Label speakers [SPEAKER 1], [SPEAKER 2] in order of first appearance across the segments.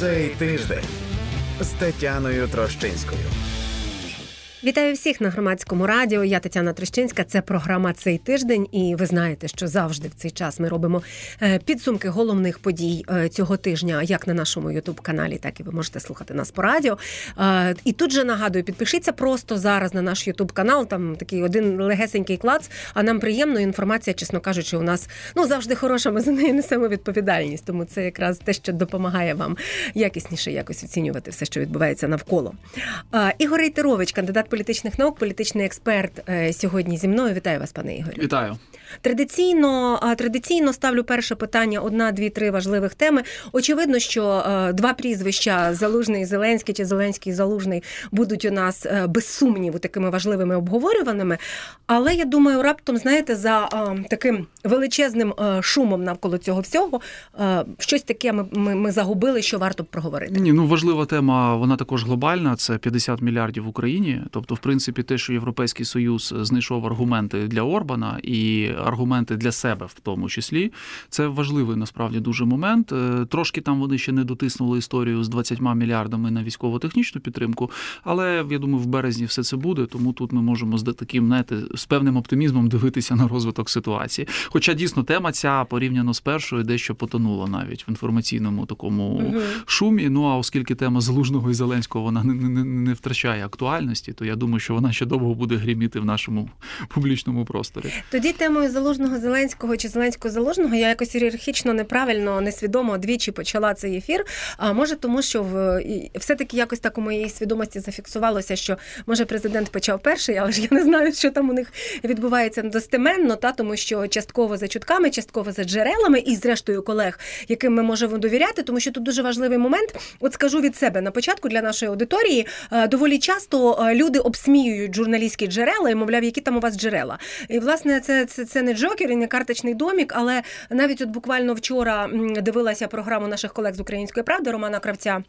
[SPEAKER 1] Цей тиждень з Тетяною Трощинською.
[SPEAKER 2] Вітаю всіх на громадському радіо. Я Тетяна Трещинська. Це програма цей тиждень. І ви знаєте, що завжди в цей час ми робимо е, підсумки головних подій е, цього тижня, як на нашому ютуб-каналі, так і ви можете слухати нас по радіо. Е, і тут же нагадую, підпишіться просто зараз на наш ютуб канал. Там такий один легесенький клац. А нам приємно інформація, чесно кажучи, у нас ну завжди хороша. Ми за неї несемо відповідальність. Тому це якраз те, що допомагає вам якісніше якось оцінювати все, що відбувається навколо. Ігор Рейтерович, кандидат політичних наук, політичний експерт е, сьогодні зі мною. Вітаю вас, пане Ігорю.
[SPEAKER 3] Вітаю.
[SPEAKER 2] Традиційно традиційно ставлю перше питання: одна, дві, три важливих теми. Очевидно, що е, два прізвища Залужний, Зеленський чи Зеленський Залужний будуть у нас е, без сумніву такими важливими обговорюваними. Але я думаю, раптом знаєте, за таким величезним шумом навколо цього всього щось таке ми, ми, ми загубили, що варто б проговорити.
[SPEAKER 3] Ні, ну важлива тема. Вона також глобальна. Це 50 мільярдів в Україні. Тобто, в принципі, те, що Європейський Союз знайшов аргументи для Орбана і аргументи для себе, в тому числі, це важливий насправді дуже момент. Е, трошки там вони ще не дотиснули історію з 20 мільярдами на військово-технічну підтримку, але я думаю, в березні все це буде. Тому тут ми можемо з таким знаєте, з певним оптимізмом дивитися на розвиток ситуації. Хоча дійсно тема ця порівняно з першою дещо потонула навіть в інформаційному такому угу. шумі. Ну а оскільки тема залужного і зеленського вона не, не, не втрачає актуальності, то я думаю, що вона ще довго буде гріміти в нашому публічному просторі.
[SPEAKER 2] Тоді темою залужного Зеленського чи Зеленського залужного я якось ієрархічно неправильно, несвідомо двічі почала цей ефір. А може, тому що в все-таки якось так у моїй свідомості зафіксувалося, що може президент почав перший, але ж я не знаю, що там у них відбувається достеменно, та тому що частково за чутками, частково за джерелами, і зрештою колег, яким ми можемо довіряти, тому що тут дуже важливий момент. От скажу від себе на початку для нашої аудиторії доволі часто люди обсміюють журналістські джерела і мовляв, які там у вас джерела. І власне це це, це не Джокер і не карточний домік, але навіть от буквально вчора дивилася програму наших колег з української правди Романа Кравця.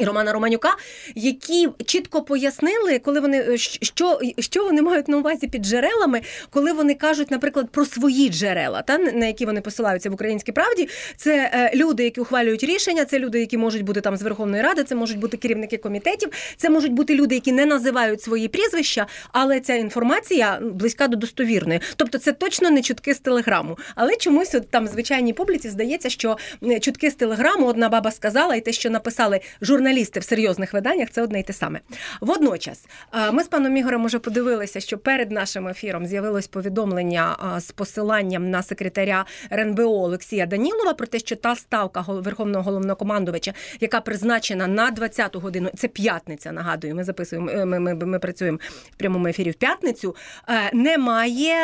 [SPEAKER 2] І Романа Романюка, які чітко пояснили, коли вони е, що що вони мають на увазі під джерелами, коли вони кажуть, наприклад, про свої джерела, та на які вони посилаються в українській правді. Це е, люди, які ухвалюють рішення, це люди, які можуть бути там з Верховної Ради, це можуть бути керівники комітетів, це можуть бути люди, які не називають свої прізвища, але ця інформація близька до достовірної. Тобто, це точно не чутки з телеграму. Але чомусь от там звичайній публіці здається, що чутки з телеграму одна баба сказала, і те, що написали журналісти, журналісти в серйозних виданнях це одне й те саме. Водночас, ми з паном Ігорем уже подивилися, що перед нашим ефіром з'явилось повідомлення з посиланням на секретаря РНБО Олексія Данілова про те, що та ставка Верховного головнокомандувача, яка призначена на 20-ту годину, це п'ятниця. Нагадую, ми записуємо. Е, ми, ми, ми працюємо в прямому ефірі в п'ятницю. Е, немає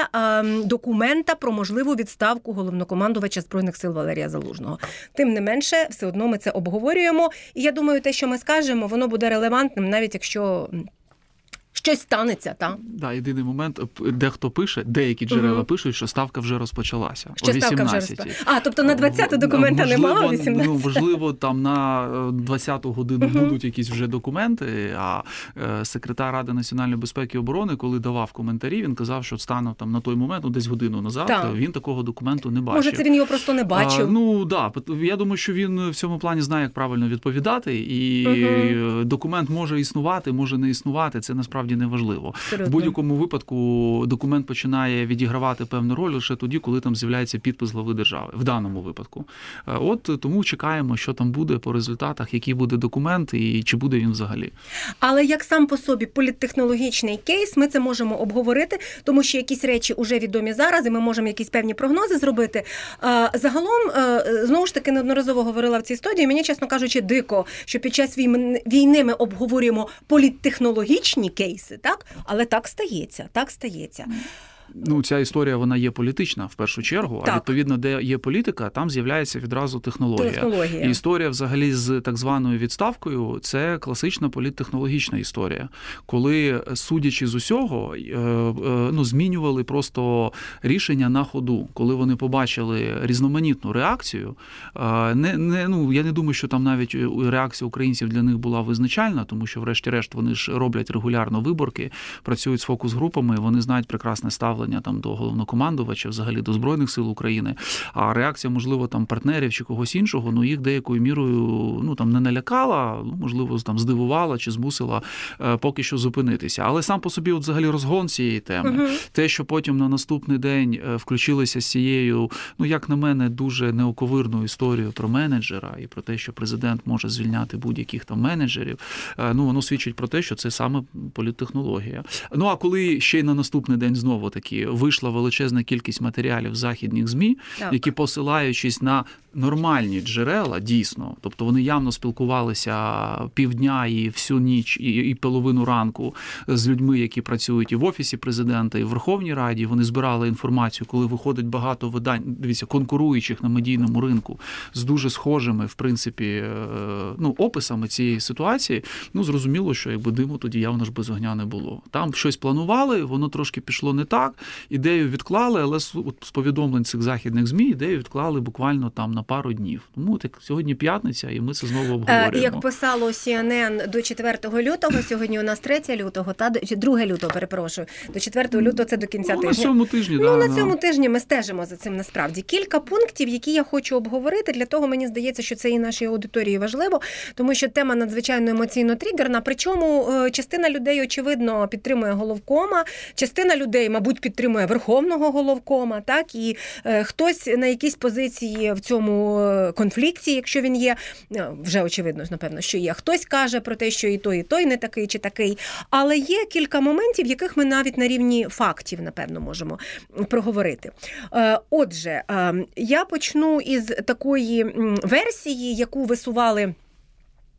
[SPEAKER 2] документа про можливу відставку головнокомандувача збройних сил Валерія Залужного. Тим не менше, все одно ми це обговорюємо. І я думаю, те що ми скажемо, воно буде релевантним, навіть якщо щось станеться. Та?
[SPEAKER 3] Да, єдиний момент, дехто пише, деякі джерела угу. пишуть, що ставка вже розпочалася.
[SPEAKER 2] Що
[SPEAKER 3] о 18
[SPEAKER 2] ставка вже розпочалася? А, тобто на 20-ту документа немає, о 18
[SPEAKER 3] Ну, можливо, там на 20-ту годину угу. будуть якісь вже документи. А е, секретар Ради національної безпеки і оборони, коли давав коментарі, він казав, що станом там на той момент, ну десь годину назад, так. він такого документу не бачив.
[SPEAKER 2] Може, це він його просто не бачив.
[SPEAKER 3] А, ну да, я думаю, що він в цьому плані знає, як правильно відповідати, і угу. документ може існувати, може не існувати. Це насправді насправді не важливо. В будь-якому випадку документ починає відігравати певну роль лише тоді, коли там з'являється підпис глави держави. В даному випадку. Е, от тому чекаємо, що там буде по результатах, який буде документ і чи буде він взагалі.
[SPEAKER 2] Але як сам по собі політтехнологічний кейс, ми це можемо обговорити, тому що якісь речі вже відомі зараз, і ми можемо якісь певні прогнози зробити. Загалом е, знову ж таки неодноразово говорила в цій студії. Мені чесно кажучи, дико, що під час війни ми обговорюємо політтехнологічні кейси кейси, так але так стається, так стається.
[SPEAKER 3] Ну, ця історія вона є політична в першу чергу. Так. А відповідно, де є політика, там з'являється відразу технологія. технологія. І Історія, взагалі, з так званою відставкою, це класична політтехнологічна історія, коли, судячи з усього, е, е, ну змінювали просто рішення на ходу, коли вони побачили різноманітну реакцію. Е, не не ну я не думаю, що там навіть реакція українців для них була визначальна, тому що, врешті-решт, вони ж роблять регулярно виборки, працюють з фокус групами, вони знають прекрасне ставлення ставлення там до головнокомандувача, взагалі до збройних сил України. А реакція, можливо, там партнерів чи когось іншого, ну їх деякою мірою ну там не налякала, ну можливо, там здивувала чи змусила е, поки що зупинитися. Але сам по собі, от взагалі, розгон цієї теми,
[SPEAKER 2] Мгм.
[SPEAKER 3] те, що потім на наступний день е, включилися з цією, ну як на мене, дуже неоковирною історією про менеджера і про те, що президент може звільняти будь-яких там менеджерів. е, Ну воно свідчить про те, що це саме політтехнологія. Ну а коли ще й на наступний день знову вийшла величезна кількість матеріалів західних змі,
[SPEAKER 2] Так.
[SPEAKER 3] які посилаючись на нормальні джерела, дійсно, тобто вони явно спілкувалися півдня і всю ніч, і, і половину ранку з людьми, які працюють і в офісі президента, і в Верховній Раді. Вони збирали інформацію, коли виходить багато видань, дивіться, конкуруючих на медійному ринку з дуже схожими, в принципі, е, ну, описами цієї ситуації. Ну зрозуміло, що якби диму тоді явно ж без огня не було. Там щось планували, воно трошки пішло не так. Ідею відклали, але от, з повідомлень цих західних змі ідею відклали буквально там на пару днів. Тому так сьогодні п'ятниця, і ми це знову
[SPEAKER 2] Е,
[SPEAKER 3] обговорюємо.
[SPEAKER 2] Як писало CNN до 4 лютого, сьогодні у нас 3 лютого, та до- чи 2 лютого, перепрошую. До 4 лютого це до кінця
[SPEAKER 3] ну, на
[SPEAKER 2] тижня.
[SPEAKER 3] цьому тижні,
[SPEAKER 2] Ну,
[SPEAKER 3] да,
[SPEAKER 2] на
[SPEAKER 3] да.
[SPEAKER 2] цьому тижні ми стежимо за цим насправді. Кілька пунктів, які я хочу обговорити. Для того мені здається, що це і нашій аудиторії важливо, тому що тема надзвичайно емоційно тригерна. Причому е, частина людей, очевидно, підтримує головкома, частина людей, мабуть, підтримує верховного головкома. Так і е, хтось на якійсь позиції в цьому е, конфлікті, якщо він є, е, вже очевидно напевно, що є. Хтось каже про те, що і той, і той не такий чи такий. Але є кілька моментів, яких ми навіть на рівні фактів, напевно, можемо проговорити. Е, Отже, е, я почну із такої версії, яку висували.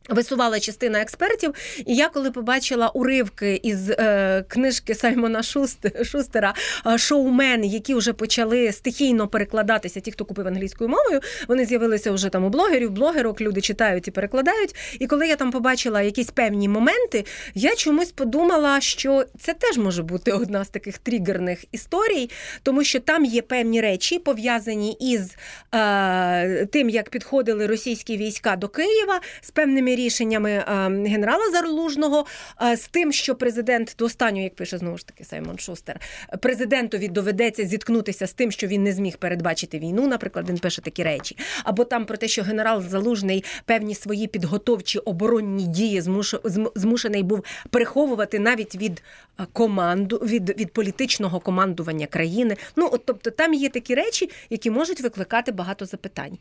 [SPEAKER 2] Висувала частина експертів, і я коли побачила уривки із е, книжки Саймона Шуст- Шустера е, шоумени, які вже почали стихійно перекладатися, ті, хто купив англійською мовою, вони з'явилися вже там у блогерів, блогерок, люди читають і перекладають. І коли я там побачила якісь певні моменти, я чомусь подумала, що це теж може бути одна з таких тригерних історій, тому що там є певні речі, пов'язані із е, тим, як підходили російські війська до Києва, з певними рішеннями е, генерала Залужного, е, з тим, що президент до останнього, як пише знову ж таки Саймон Шустер, президентові доведеться зіткнутися з тим, що він не зміг передбачити війну. Наприклад, він пише такі речі. Або там про те, що генерал Залужний певні свої підготовчі оборонні дії змуш... змушений був приховувати навіть від е, команду, від, від політичного командування країни. Ну, от тобто, там є такі речі, які можуть викликати багато запитань.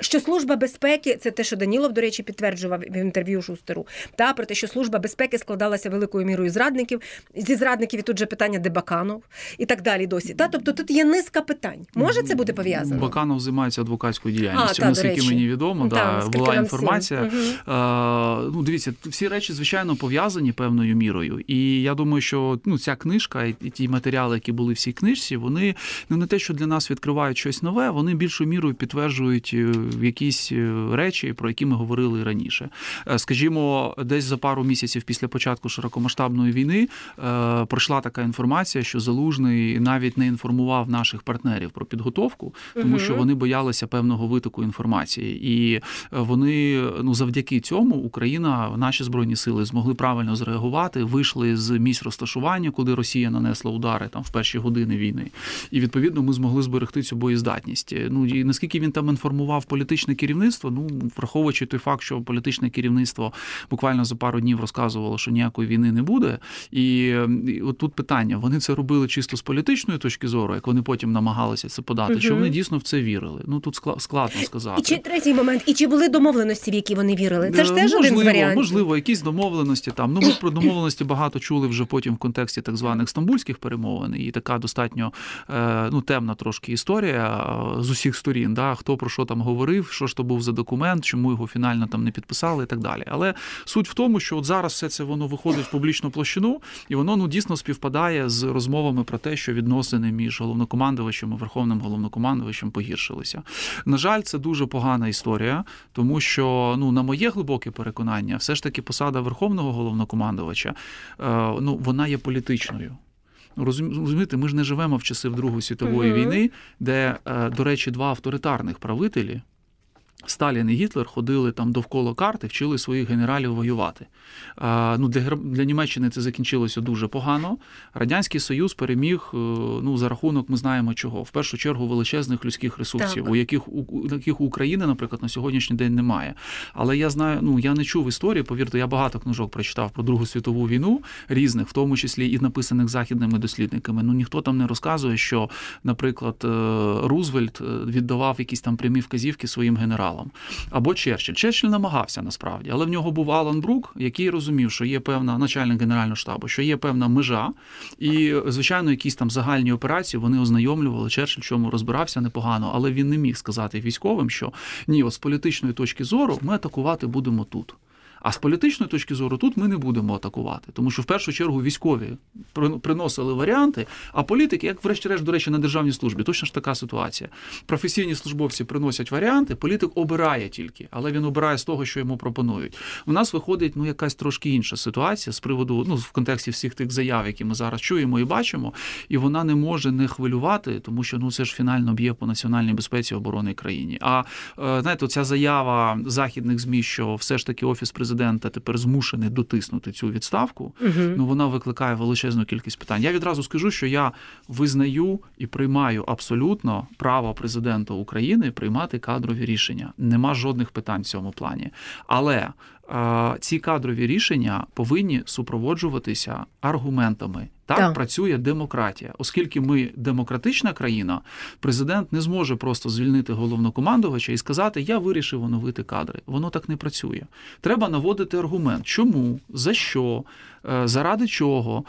[SPEAKER 2] Що служба безпеки, це те, що Данілов, до речі, підтверджував в інтерв'ю Шустеру, та про те, що служба безпеки складалася великою мірою зрадників. Зі зрадників і тут же питання де Баканов і так далі. Досі. Та тобто тут є низка питань. Може це бути пов'язано?
[SPEAKER 3] Баканов займається адвокатською діяльністю.
[SPEAKER 2] А, та,
[SPEAKER 3] наскільки мені відомо,
[SPEAKER 2] Та,
[SPEAKER 3] да,
[SPEAKER 2] наскільки
[SPEAKER 3] була інформація.
[SPEAKER 2] всім. Мгм.
[SPEAKER 3] Е, ну, дивіться, всі речі, звичайно, пов'язані певною мірою. І я думаю, що ну, ця книжка і і ті матеріали, які були в цій книжці, вони ну, не те, що для нас відкривають щось нове, вони більшою мірою підтверджують е, якісь е, речі, про які ми говорили раніше. Е, Скажімо, десь за пару місяців після початку широкомасштабної війни е, пройшла така інформація, що Залужний навіть не інформував наших партнерів про підготовку, тому що вони боялися певного витоку інформації, і е, вони ну завдяки цьому Україна, наші збройні сили змогли правильно зреагувати, вийшли з місць розташування, коли Росія нанесла удари там в перші години війни. І відповідно ми змогли зберегти цю боєздатність. Ну і наскільки він там інформував політичне керівництво, ну враховуючи той факт, що політичне керівництво буквально за пару днів розказувало, що ніякої війни не буде. І, і от тут питання: вони це робили чисто з політичної точки зору, як вони потім намагалися це подати, чи
[SPEAKER 2] Мгм.
[SPEAKER 3] вони дійсно в це вірили? Ну тут скла- складно сказати.
[SPEAKER 2] І чи третій момент, і чи були домовленості, в які вони вірили? Це ж
[SPEAKER 3] Е,
[SPEAKER 2] теж
[SPEAKER 3] можливо,
[SPEAKER 2] один з варіантів.
[SPEAKER 3] Можливо, якісь домовленості там. Ну, ми про домовленості багато чули вже потім в контексті так званих стамбульських перемовин. І така достатньо е, ну, темна трошки історія е, з усіх сторін. Да? Хто про що там говорив, що ж то був за документ, чому його фінально там не підписали і так далі. Але суть в тому, що от зараз все це воно виходить в публічну площину, і воно ну дійсно співпадає з розмовами про те, що відносини між головнокомандувачем і верховним головнокомандувачем погіршилися. На жаль, це дуже погана історія, тому що ну на моє глибоке переконання, все ж таки посада верховного головнокомандувача, е, ну вона є політичною. Розумієте, ми ж не живемо в часи Другої світової
[SPEAKER 2] Мгм.
[SPEAKER 3] війни, де, е, до речі, два авторитарних правителі. Сталін і Гітлер ходили там довкола карти, вчили своїх генералів воювати. А, ну, Для для Німеччини це закінчилося дуже погано. Радянський Союз переміг е, ну, за рахунок, ми знаємо чого. В першу чергу величезних людських ресурсів, у яких у яких України, наприклад, на сьогоднішній день немає. Але я знаю, ну я не чув історії, повірте, я багато книжок прочитав про Другу світову війну різних, в тому числі і написаних західними дослідниками. Ну ніхто там не розказує, що, наприклад, е, Рузвельт віддавав якісь там прямі вказівки своїм генералам генералом. Або Черчилль. Черчилль намагався насправді, але в нього був Алан Брук, який розумів, що є певна начальник генерального штабу, що є певна межа, і, звичайно, якісь там загальні операції вони ознайомлювали. Черчилль чому розбирався непогано, але він не міг сказати військовим, що ні, от з політичної точки зору ми атакувати будемо тут. А з політичної точки зору тут ми не будемо атакувати, тому що в першу чергу військові приносили варіанти, а політики, як врешті-решт, до речі, на державній службі, точно ж така ситуація. Професійні службовці приносять варіанти, політик обирає тільки, але він обирає з того, що йому пропонують. У нас виходить ну якась трошки інша ситуація з приводу ну в контексті всіх тих заяв, які ми зараз чуємо і бачимо, і вона не може не хвилювати, тому що ну це ж фінально б'є по національній безпеці оборони країні. А е, знаєте, ця заява західних змі, що все ж таки офіс президента президента тепер змушений дотиснути цю відставку, угу. ну вона викликає величезну кількість питань. Я відразу скажу, що я визнаю і приймаю абсолютно право президента України приймати кадрові рішення. Нема жодних питань в цьому плані. Але ці кадрові рішення повинні супроводжуватися аргументами. Так, так працює демократія, оскільки ми демократична країна, президент не зможе просто звільнити головнокомандувача і сказати, я вирішив оновити кадри. Воно так не працює. Треба наводити аргумент, чому, за що, е, заради чого.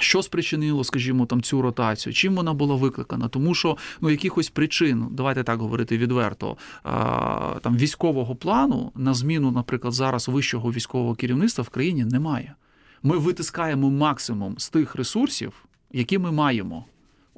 [SPEAKER 3] Що спричинило, скажімо, там цю ротацію? Чим вона була викликана? Тому що ну якихось причин, давайте так говорити відверто, там військового плану на зміну, наприклад, зараз вищого військового керівництва в країні немає. Ми витискаємо максимум з тих ресурсів, які ми маємо.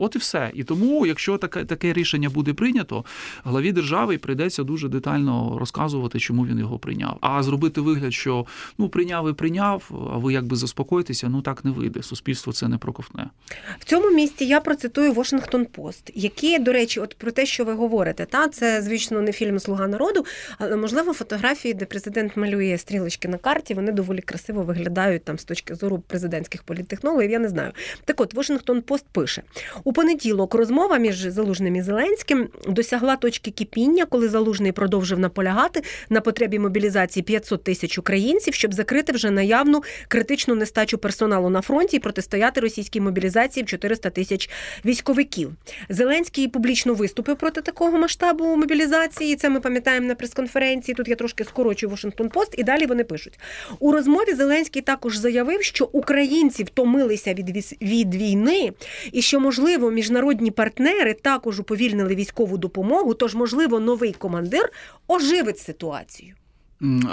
[SPEAKER 3] От і все. І тому, якщо таке таке рішення буде прийнято, главі держави прийдеться дуже детально розказувати, чому він його прийняв. А зробити вигляд, що ну прийняв і прийняв, а ви якби заспокойтеся, ну так не вийде. Суспільство це не проковтне.
[SPEAKER 2] В цьому місці я процитую Washington Post, які, до речі, от про те, що ви говорите, та це звісно не фільм Слуга народу, але можливо фотографії, де президент малює стрілочки на карті, вони доволі красиво виглядають там з точки зору президентських політтехнологів. Я не знаю. Так, от Washington Post пише. У понеділок розмова між Залужним і Зеленським досягла точки кипіння, коли Залужний продовжив наполягати на потребі мобілізації 500 тисяч українців, щоб закрити вже наявну критичну нестачу персоналу на фронті і протистояти російській мобілізації в 400 тисяч військовиків. Зеленський публічно виступив проти такого масштабу мобілізації. Це ми пам'ятаємо на прес-конференції. Тут я трошки скорочую Вашингтон Пост, і далі вони пишуть у розмові. Зеленський також заявив, що українці втомилися від від війни, і що можливо можливо, міжнародні партнери також уповільнили військову допомогу, тож, можливо, новий командир оживить ситуацію.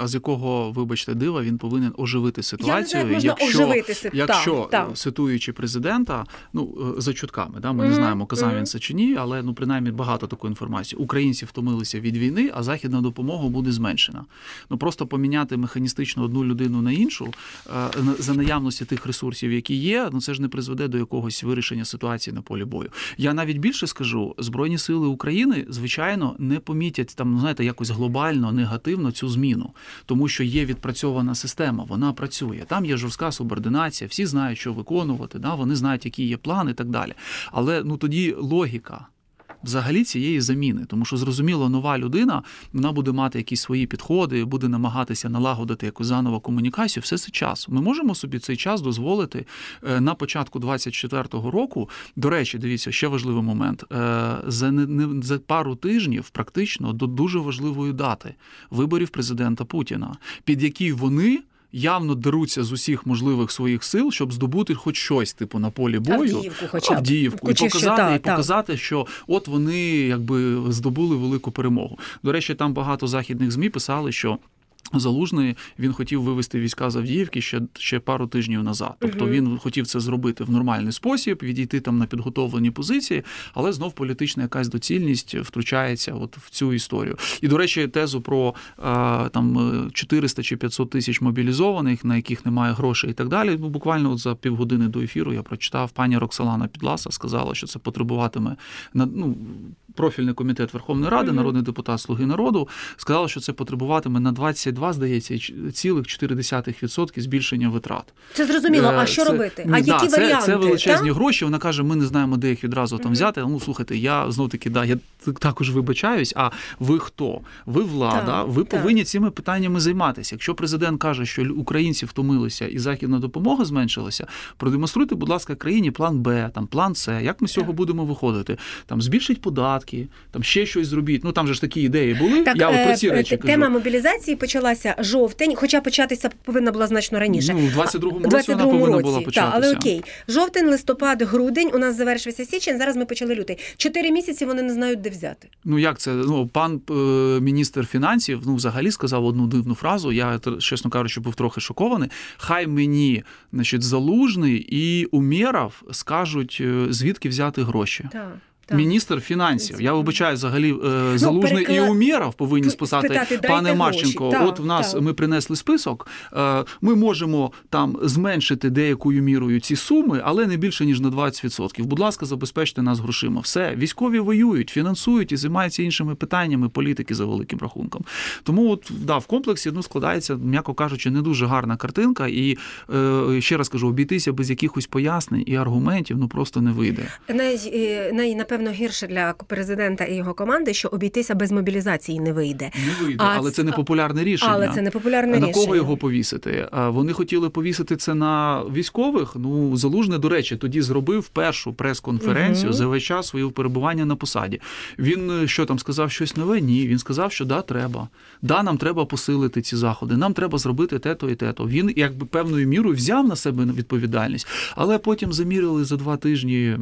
[SPEAKER 3] А з якого, вибачте, дива він повинен оживити ситуацію,
[SPEAKER 2] Я не знаю,
[SPEAKER 3] якщо
[SPEAKER 2] оживити ситуацію.
[SPEAKER 3] якщо так, цитуючи президента, ну е, за чутками, да ми mm-hmm. не знаємо, казав mm-hmm. він це чи ні, але ну принаймні багато такої інформації. Українці втомилися від війни, а західна допомога буде зменшена. Ну просто поміняти механістично одну людину на іншу е, за наявності тих ресурсів, які є, ну це ж не призведе до якогось вирішення ситуації на полі бою. Я навіть більше скажу, збройні сили України звичайно не помітять там, ну, знаєте, якось глобально негативно цю зміну зміну, тому що є відпрацьована система, вона працює. Там є жорстка субординація, всі знають, що виконувати, да, вони знають, які є плани і так далі. Але ну тоді логіка взагалі цієї заміни, тому що зрозуміло, нова людина вона буде мати якісь свої підходи, буде намагатися налагодити якусь заново комунікацію. Все це час. Ми можемо собі цей час дозволити е, на початку 24-го року. До речі, дивіться, ще важливий момент е, за не за пару тижнів, практично до дуже важливої дати виборів президента Путіна, під які вони явно деруться з усіх можливих своїх сил, щоб здобути хоч щось, типу на полі бою,
[SPEAKER 2] Авдіївку, хоча б.
[SPEAKER 3] Авдіївку, і показати, що, та, і показати, що от вони якби здобули велику перемогу. До речі, там багато західних змі писали, що. Залужний він хотів вивести війська з Авдіївки ще ще пару тижнів назад. Тобто він хотів це зробити в нормальний спосіб, відійти там на підготовлені позиції, але знов політична якась доцільність втручається от в цю історію. І до речі, тезу про там 400 чи 500 тисяч мобілізованих, на яких немає грошей і так далі. Ну буквально от за півгодини до ефіру я прочитав пані Роксалана Підласа, сказала, що це потребуватиме ну, профільний комітет Верховної Ради, народний депутат Слуги народу, сказали, що це потребуватиме на 22, здається, ч- цілих 4% збільшення витрат.
[SPEAKER 2] Це зрозуміло. А
[SPEAKER 3] Е,
[SPEAKER 2] що
[SPEAKER 3] це-
[SPEAKER 2] робити? а
[SPEAKER 3] да,
[SPEAKER 2] які
[SPEAKER 3] це,
[SPEAKER 2] варіанти?
[SPEAKER 3] Це величезні
[SPEAKER 2] та?
[SPEAKER 3] гроші. Вона каже: ми не знаємо, де їх відразу там взяти. Ну слухайте, я знов таки, да, я також вибачаюсь. А ви хто? Ви влада,
[SPEAKER 2] Так,
[SPEAKER 3] ви
[SPEAKER 2] так.
[SPEAKER 3] повинні цими питаннями займатися. Якщо президент каже, що українці втомилися і західна допомога зменшилася, продемонструйте, будь ласка, країні план Б, там план С. Як ми з цього будемо виходити? Там збільшить податки, там ще щось зробіть. Ну там же ж такі ідеї були.
[SPEAKER 2] Так,
[SPEAKER 3] я от про
[SPEAKER 2] е,
[SPEAKER 3] ці речі
[SPEAKER 2] т-
[SPEAKER 3] кажу.
[SPEAKER 2] тема мобілізації почалася жовтень, хоча початися повинна була значно раніше.
[SPEAKER 3] Ну, в 22-му році вона
[SPEAKER 2] 22-му
[SPEAKER 3] повинна
[SPEAKER 2] році,
[SPEAKER 3] була
[SPEAKER 2] так,
[SPEAKER 3] початися.
[SPEAKER 2] але окей. Жовтень, листопад, грудень. У нас завершився січень. Зараз ми почали лютий. Чотири місяці вони не знають, де взяти.
[SPEAKER 3] Ну як це? Ну пан е, міністр фінансів ну взагалі сказав одну дивну фразу. Я чесно кажучи, був трохи шокований. Хай мені, значить, залужний і Умєров скажуть, е, звідки взяти гроші.
[SPEAKER 2] Так. Так.
[SPEAKER 3] Міністр фінансів. Я вибачаю, взагалі е,
[SPEAKER 2] Ну,
[SPEAKER 3] залужний
[SPEAKER 2] перекла-
[SPEAKER 3] і Умєров повинні списати,
[SPEAKER 2] спитати,
[SPEAKER 3] пане. Марченко.
[SPEAKER 2] Так,
[SPEAKER 3] от в нас
[SPEAKER 2] так.
[SPEAKER 3] ми принесли список. е, Ми можемо там зменшити деякою мірою ці суми, але не більше ніж на 20%. Будь ласка, забезпечте нас грошима. Все, військові воюють, фінансують і займаються іншими питаннями політики за великим рахунком. Тому от да, в комплексі ну складається, м'яко кажучи, не дуже гарна картинка. І е, ще раз кажу, обійтися без якихось пояснень і аргументів ну просто не вийде.
[SPEAKER 2] Най, най, напевно, гірше для президента і його команди, що обійтися без мобілізації не вийде.
[SPEAKER 3] Не вийде,
[SPEAKER 2] А
[SPEAKER 3] але це не популярне рішення.
[SPEAKER 2] Але це не популярне
[SPEAKER 3] на кого його повісити? Вони хотіли повісити це на військових. Ну залужне, до речі, тоді зробив першу прес-конференцію
[SPEAKER 2] Мгм.
[SPEAKER 3] за весь час свого перебування на посаді. Він е, що там сказав щось нове? Ні. Він сказав, що да, треба. Да, нам треба посилити ці заходи. Нам треба зробити те-то і те-то. Він якби певною мірою взяв на себе відповідальність, але потім замірили за два тижні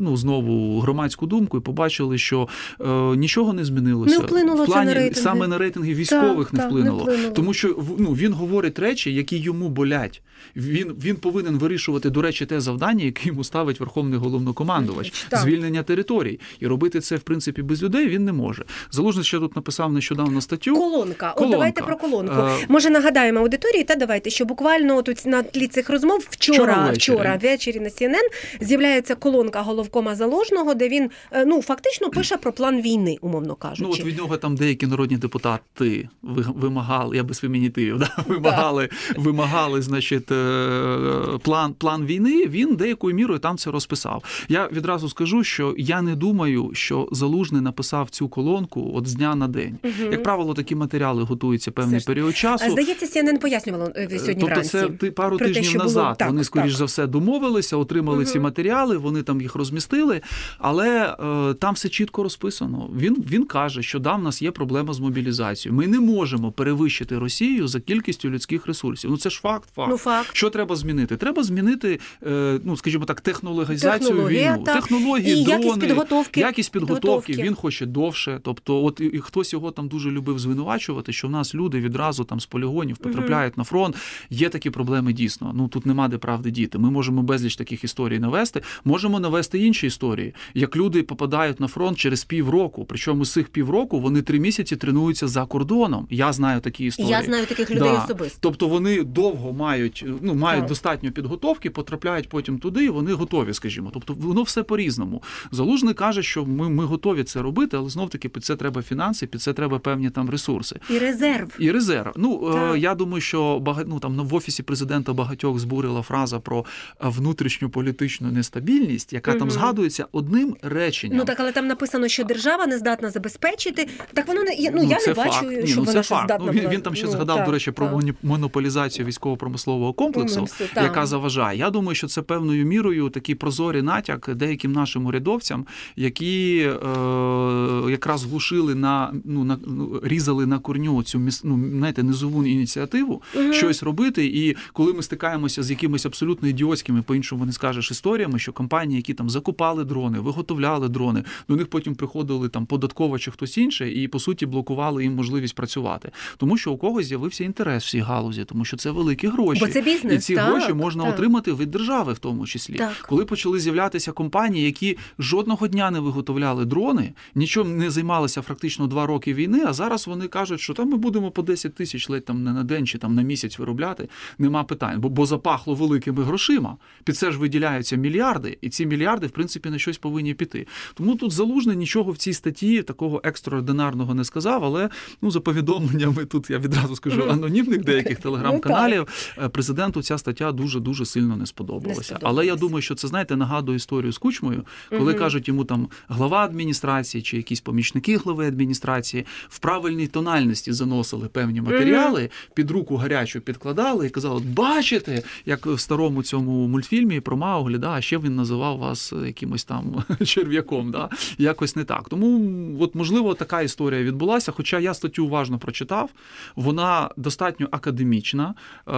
[SPEAKER 3] ну, знову громадську думку і побачили, що е, нічого не змінилося.
[SPEAKER 2] Не вплинуло
[SPEAKER 3] в
[SPEAKER 2] це на рейтинги.
[SPEAKER 3] саме на рейтинги військових
[SPEAKER 2] Так,
[SPEAKER 3] не
[SPEAKER 2] так,
[SPEAKER 3] вплинуло.
[SPEAKER 2] не вплинуло.
[SPEAKER 3] Тому що ну, він говорить речі, які йому болять. Він, він повинен вирішувати, до речі, те завдання, яке йому ставить верховний головнокомандувач
[SPEAKER 2] Так.
[SPEAKER 3] звільнення територій. І робити це в принципі без людей він не може. Залужний ще тут написав нещодавно статтю.
[SPEAKER 2] Колонка. От давайте про колонку.
[SPEAKER 3] Е,
[SPEAKER 2] Може нагадаємо аудиторії, та давайте, що буквально тут на тлі цих розмов вчора,
[SPEAKER 3] Вчора ввечері.
[SPEAKER 2] вчора ввечері на CNN з'являється колонка головкома заложного, де він е, ну фактично пише про план війни, умовно кажучи.
[SPEAKER 3] Ну, от від нього там деякі народні депутати ви- вимагали, я без фемінітивів, да, вимагали, вимагали, значить, е, план, план війни. Він деякою мірою там це розписав. Я відразу скажу, що я не думаю, що Залужний написав цю колонку от з дня на день.
[SPEAKER 2] Мгм.
[SPEAKER 3] Як правило, такі матеріали готуються певний
[SPEAKER 2] Все
[SPEAKER 3] період
[SPEAKER 2] А,
[SPEAKER 3] часу.
[SPEAKER 2] Здається, CNN пояснювало е, сьогодні
[SPEAKER 3] Тобто
[SPEAKER 2] вранці.
[SPEAKER 3] це ти- пару
[SPEAKER 2] про те,
[SPEAKER 3] тижнів
[SPEAKER 2] було-
[SPEAKER 3] назад.
[SPEAKER 2] так,
[SPEAKER 3] вони, скоріш
[SPEAKER 2] так.
[SPEAKER 3] за все, домовилися, отримали ці матеріали, вони там їх розмістили, але е, там все чітко розписано. Він, він каже, що да, в нас є проблема з мобілізацією. Ми не можемо перевищити Росію за кількістю людських ресурсів. Ну це ж факт. факт.
[SPEAKER 2] Ну факт.
[SPEAKER 3] Що треба змінити? Треба змінити, е, ну скажімо так, технологізацію
[SPEAKER 2] Технологія,
[SPEAKER 3] війну,
[SPEAKER 2] так.
[SPEAKER 3] технології,
[SPEAKER 2] І
[SPEAKER 3] дрони,
[SPEAKER 2] якість підготовки.
[SPEAKER 3] якість підготовки.
[SPEAKER 2] Підготовки.
[SPEAKER 3] Він хоче довше. Тобто, от і, хтось його там дуже любив звинувачувати, що в нас люди відразу там з полігонів потрапляють на фронт. Є такі проблеми дійсно. Ну тут нема де правди діти. Ми можемо безліч таких історій навести. Можемо навести інші історії, як люди попадають на фронт через півроку. Причому з цих півроку вони три місяці тренуються за кордоном. Я знаю такі історії.
[SPEAKER 2] Я знаю таких людей
[SPEAKER 3] Да.
[SPEAKER 2] особисто.
[SPEAKER 3] Тобто вони довго мають, ну мають
[SPEAKER 2] Так.
[SPEAKER 3] достатньо підготовки, потрапляють потім туди, і вони готові, скажімо. Тобто воно все по-різному. Залужний каже, що ми, ми готові це робити, але знов таки під це треба фінанси, під це треба певні там ресурси.
[SPEAKER 2] І резерв.
[SPEAKER 3] І резерв. Ну
[SPEAKER 2] Так.
[SPEAKER 3] е, я думаю, що бага... ну, там в офісі президента багатьох збурила фраза про внутрішню політичну нестабільність, яка там згадується одним реченням.
[SPEAKER 2] Ну так, але там написано, що держава не здатна забезпечити. Так воно не я- ну, я
[SPEAKER 3] це
[SPEAKER 2] не бачу,
[SPEAKER 3] факт. Ні,
[SPEAKER 2] що
[SPEAKER 3] ну,
[SPEAKER 2] вона
[SPEAKER 3] це факт.
[SPEAKER 2] здатна
[SPEAKER 3] Ну, він, він там ще
[SPEAKER 2] Ну,
[SPEAKER 3] згадав,
[SPEAKER 2] так,
[SPEAKER 3] до речі, про
[SPEAKER 2] так.
[SPEAKER 3] монополізацію військово-промислового комплексу,
[SPEAKER 2] так.
[SPEAKER 3] яка заважає. Я думаю, що це певною мірою такий прозорий натяк деяким нашим урядовцям, які е, якраз глушили на ну на ну, різали на корню цю міс- ну, знаєте, низову ініціативу
[SPEAKER 2] Мгм.
[SPEAKER 3] щось робити. І коли ми стикаємося з якимись абсолютно ідіотськими, по-іншому не скажеш історіями, що компанії, які там закупали дрони, виготовляли дрони, до них потім приходили там податкова чи хтось інший, і по суті блокували їм можливість працювати, тому що у когось з'явився інтерес в цій галузі, тому що це великі гроші.
[SPEAKER 2] Бо це бізнес,
[SPEAKER 3] і ці
[SPEAKER 2] так,
[SPEAKER 3] гроші можна
[SPEAKER 2] так.
[SPEAKER 3] отримати від держави, в тому числі.
[SPEAKER 2] Так.
[SPEAKER 3] Коли почали з'являтися компанії, які жодного дня не виготовляли дрони, нічого не займалися фактично два роки війни, а зараз вони кажуть, що там ми будемо по 10 тисяч ледь там не на день чи там на місяць виробляти. Нема питань, бо, бо запахло великими грошима. Під це ж виділяються мільярди, і ці мільярди, в принципі, на щось повинні піти. Тому тут залужний нічого в цій статті такого екстраординарного не сказав, але ну за повідомленнями тут я відразу скажу анонімних деяких
[SPEAKER 2] Ну,
[SPEAKER 3] телеграм-каналів. е, Президенту ця стаття дуже дуже сильно не сподобалася.
[SPEAKER 2] Не сподобалася.
[SPEAKER 3] Але я думаю, що це знаєте, нагадує історію з кучмою, коли кажуть йому там глава адміністрації чи якісь помічники глави адміністрації в правильній тональності заносили певні матеріали, під руку гарячу підкладали і казали: бачите, як в старому цьому мультфільмі про Мауглі, да, а ще він називав вас якимось там черв'яком. Да? Якось не так. Тому, от можливо, така історія відбулася. Хоча я статтю уважно прочитав, вона достатньо академічна, е,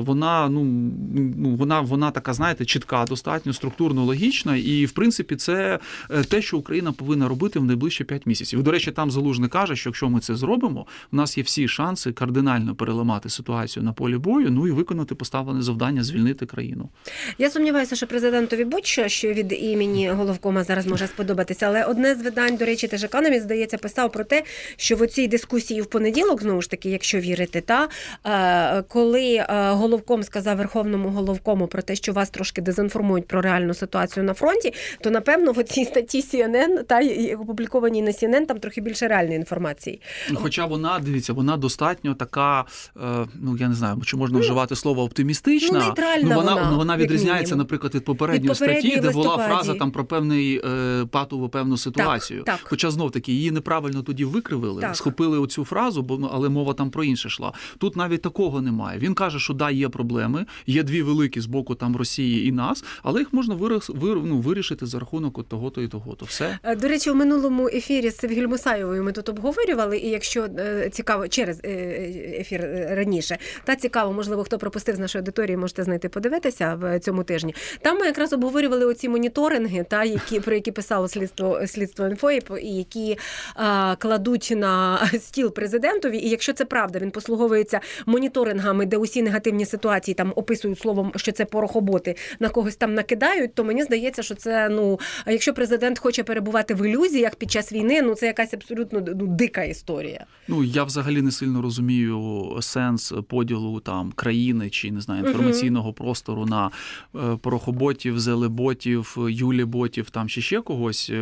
[SPEAKER 3] вона, ну, ну, вона, вона така, знаєте, чітка, достатньо структурно логічна. І, в принципі, це е, те, що Україна повинна робити в найближчі 5 місяців. До речі, там залужний каже, що якщо ми це зробимо, у нас є всі шанси кардинально переламати ситуацію на полі бою, ну і виконати поставлене завдання звільнити країну.
[SPEAKER 2] Я сумніваюся, що президентові будь-що, що від імені головкома зараз може сподобатися. Але одне з видань, до речі, теж економіст, здається, писав про те, що в цій дискусії в понеділок, знову ж таки, якщо вірити, та е, коли е, головком сказав верховному головкому про те, що вас трошки дезінформують про реальну ситуацію на фронті, то напевно в цій статті CNN, та опублікованій на CNN, там трохи більше реальної інформації.
[SPEAKER 3] Ну, Хоча вона, дивіться, вона достатньо така, е, ну я не знаю, чи можна вживати слово оптимістична.
[SPEAKER 2] ну, нейтральна
[SPEAKER 3] ну, вона,
[SPEAKER 2] вона,
[SPEAKER 3] ну, вона відрізняється, наприклад, від попередньої
[SPEAKER 2] Від попередньої
[SPEAKER 3] статті, де була фраза там про певний е, патову певну ситуацію.
[SPEAKER 2] так.
[SPEAKER 3] Хоча знов таки її неправильно тоді викривили,
[SPEAKER 2] Так.
[SPEAKER 3] схопили оцю фразу, бо ну, але мова там про інше йшла. Тут навіть такого немає. Він каже, що да, є проблеми, є дві великі з боку там Росії і нас, але їх можна вирис, вир, ну, вирішити за рахунок от того-то і того-то. Все.
[SPEAKER 2] Е, До речі, у минулому ефірі з Севгіль Мусаєвою ми тут обговорювали, і якщо е, цікаво, через ефір раніше, та цікаво, можливо, хто пропустив з нашої аудиторії, можете знайти подивитися в цьому тижні. Там ми якраз обговорювали оці моніторинги, та які про які писало слідство слідство інфо, і які а, кладуть на стіл президентові. І якщо це правда, він послуговується моніторингами, де усі негативні ситуації там описують словом, що це порохоботи, на когось там накидають, то мені здається, що це ну якщо президент хоче перебувати в ілюзіях під час війни, ну це якась абсолютно ну, дика історія.
[SPEAKER 3] Ну я взагалі не сильно розумію сенс поділу там країни чи не знаю інформаційного простору на е, порохоботів, зелеботів, юліботів, там чи ще когось. Е,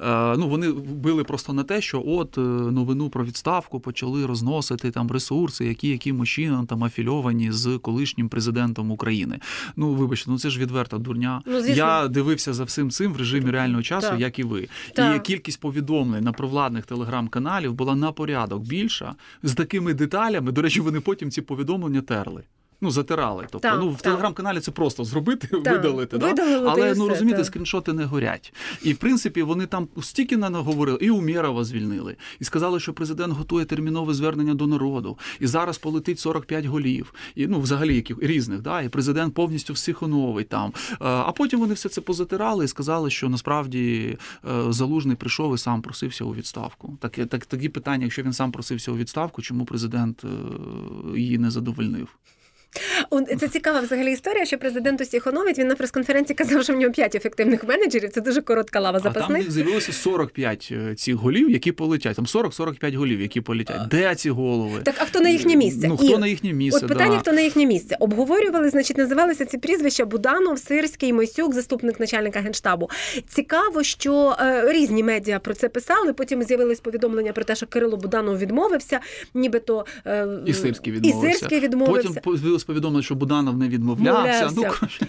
[SPEAKER 3] е, ну вони били просто на те, що от е, новину про відставку почали розносити там ресурси, які якимось чином там афільовані з колишнім президентом України. Ну вибачте, ну це ж відверта дурня.
[SPEAKER 2] Ну.
[SPEAKER 3] Я дивився за всім цим в режимі реального часу,
[SPEAKER 2] Так.
[SPEAKER 3] як і ви.
[SPEAKER 2] Так.
[SPEAKER 3] І кількість повідомлень на провладних телеграм-каналів була на порядок більша з такими деталями. До речі, вони потім ці повідомлення терли. Ну, затирали. Тобто,
[SPEAKER 2] Так,
[SPEAKER 3] ну в телеграм-каналі це просто зробити,
[SPEAKER 2] Так,
[SPEAKER 3] видалити. Да?
[SPEAKER 2] видалили,
[SPEAKER 3] Але ну
[SPEAKER 2] все,
[SPEAKER 3] розумієте,
[SPEAKER 2] так.
[SPEAKER 3] скріншоти не горять. І в принципі вони там стільки на наговорили, і Умєрова звільнили, і сказали, що президент готує термінове звернення до народу. І зараз полетить 45 голів. І ну, взагалі яких різних, да, і президент повністю всіх оновить там. Е, А потім вони все це позатирали і сказали, що насправді е, залужний прийшов і сам просився у відставку. Таке так, такі питання, якщо він сам просився у відставку, чому президент е, її не задовольнив?
[SPEAKER 2] Це цікава взагалі історія, що президент усіх оновить. Він на прес-конференції казав, що в нього п'ять ефективних менеджерів. Це дуже коротка лава
[SPEAKER 3] А там в них з'явилося 45 е, цих голів, які полетять. Там 40-45 голів, які полетять. Де ці голови?
[SPEAKER 2] Так, а хто на їхнє місце?
[SPEAKER 3] Ну, хто
[SPEAKER 2] І
[SPEAKER 3] на їхнє місце?
[SPEAKER 2] От питання,
[SPEAKER 3] да.
[SPEAKER 2] хто на їхнє місце. Обговорювали, значить, називалися ці прізвища Буданов, Сирський, Мойсюк, заступник начальника генштабу. Цікаво, що е, різні медіа про це писали. Потім з'явилось повідомлення про те, що Кирило Буданов відмовився, нібито е,
[SPEAKER 3] І Сирський
[SPEAKER 2] і
[SPEAKER 3] відмовився.
[SPEAKER 2] Сирський відмовився.
[SPEAKER 3] Потім повідомлення, що Буданов не відмовлявся. Ну,
[SPEAKER 2] Відмовлявся. Ма-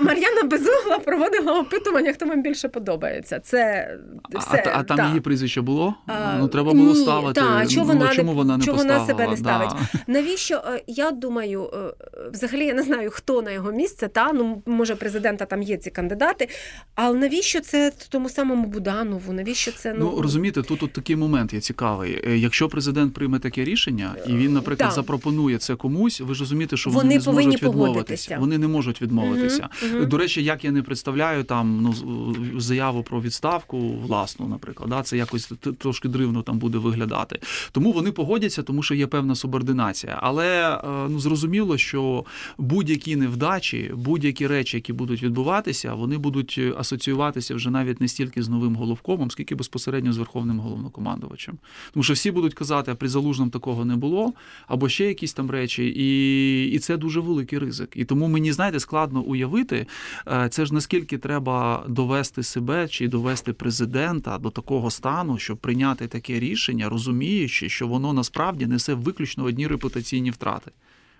[SPEAKER 2] Мар'яна Безугла проводила опитування, хто вам більше подобається. Це все.
[SPEAKER 3] а, а там
[SPEAKER 2] да.
[SPEAKER 3] її прізвище було?
[SPEAKER 2] А,
[SPEAKER 3] ну, треба було
[SPEAKER 2] ні,
[SPEAKER 3] ставити.
[SPEAKER 2] та, чого
[SPEAKER 3] ну,
[SPEAKER 2] вона не-
[SPEAKER 3] вона не
[SPEAKER 2] чого вона
[SPEAKER 3] поставила?
[SPEAKER 2] себе не ставить?
[SPEAKER 3] Да.
[SPEAKER 2] Навіщо е, я думаю, е, взагалі я не знаю, хто на його місце, та ну може президента там є ці кандидати. Але навіщо це тому самому Буданову? Навіщо це
[SPEAKER 3] Ну розумієте, тут от такий момент є цікавий. Е, Якщо президент прийме таке рішення, і він, наприклад,
[SPEAKER 2] Так.
[SPEAKER 3] запропонує це комусь, ви ж розумієте, що вони,
[SPEAKER 2] Вони
[SPEAKER 3] не зможуть відмовитися.
[SPEAKER 2] Відмовитися.
[SPEAKER 3] Вони не можуть відмовитися.
[SPEAKER 2] Мгм, мгм.
[SPEAKER 3] До речі, як я не представляю там ну заяву про відставку власну, наприклад, да, це якось трошки дивно там буде виглядати. Тому вони погодяться, тому що є певна субординація. Але е, ну зрозуміло, що будь-які невдачі, будь-які речі, які будуть відбуватися, вони будуть асоціюватися вже навіть не стільки з новим головкомом, скільки безпосередньо з верховним головнокомандувачем. Тому що всі будуть казати, а при залужному такого не було, або ще якісь там речі, і, і це дуже великий ризик. І тому мені знаєте, складно уявити, е, це ж наскільки треба довести себе чи довести президента до такого стану, щоб прийняти таке рішення, розуміючи, що воно насправді несе виключно одні репутаційні втрати.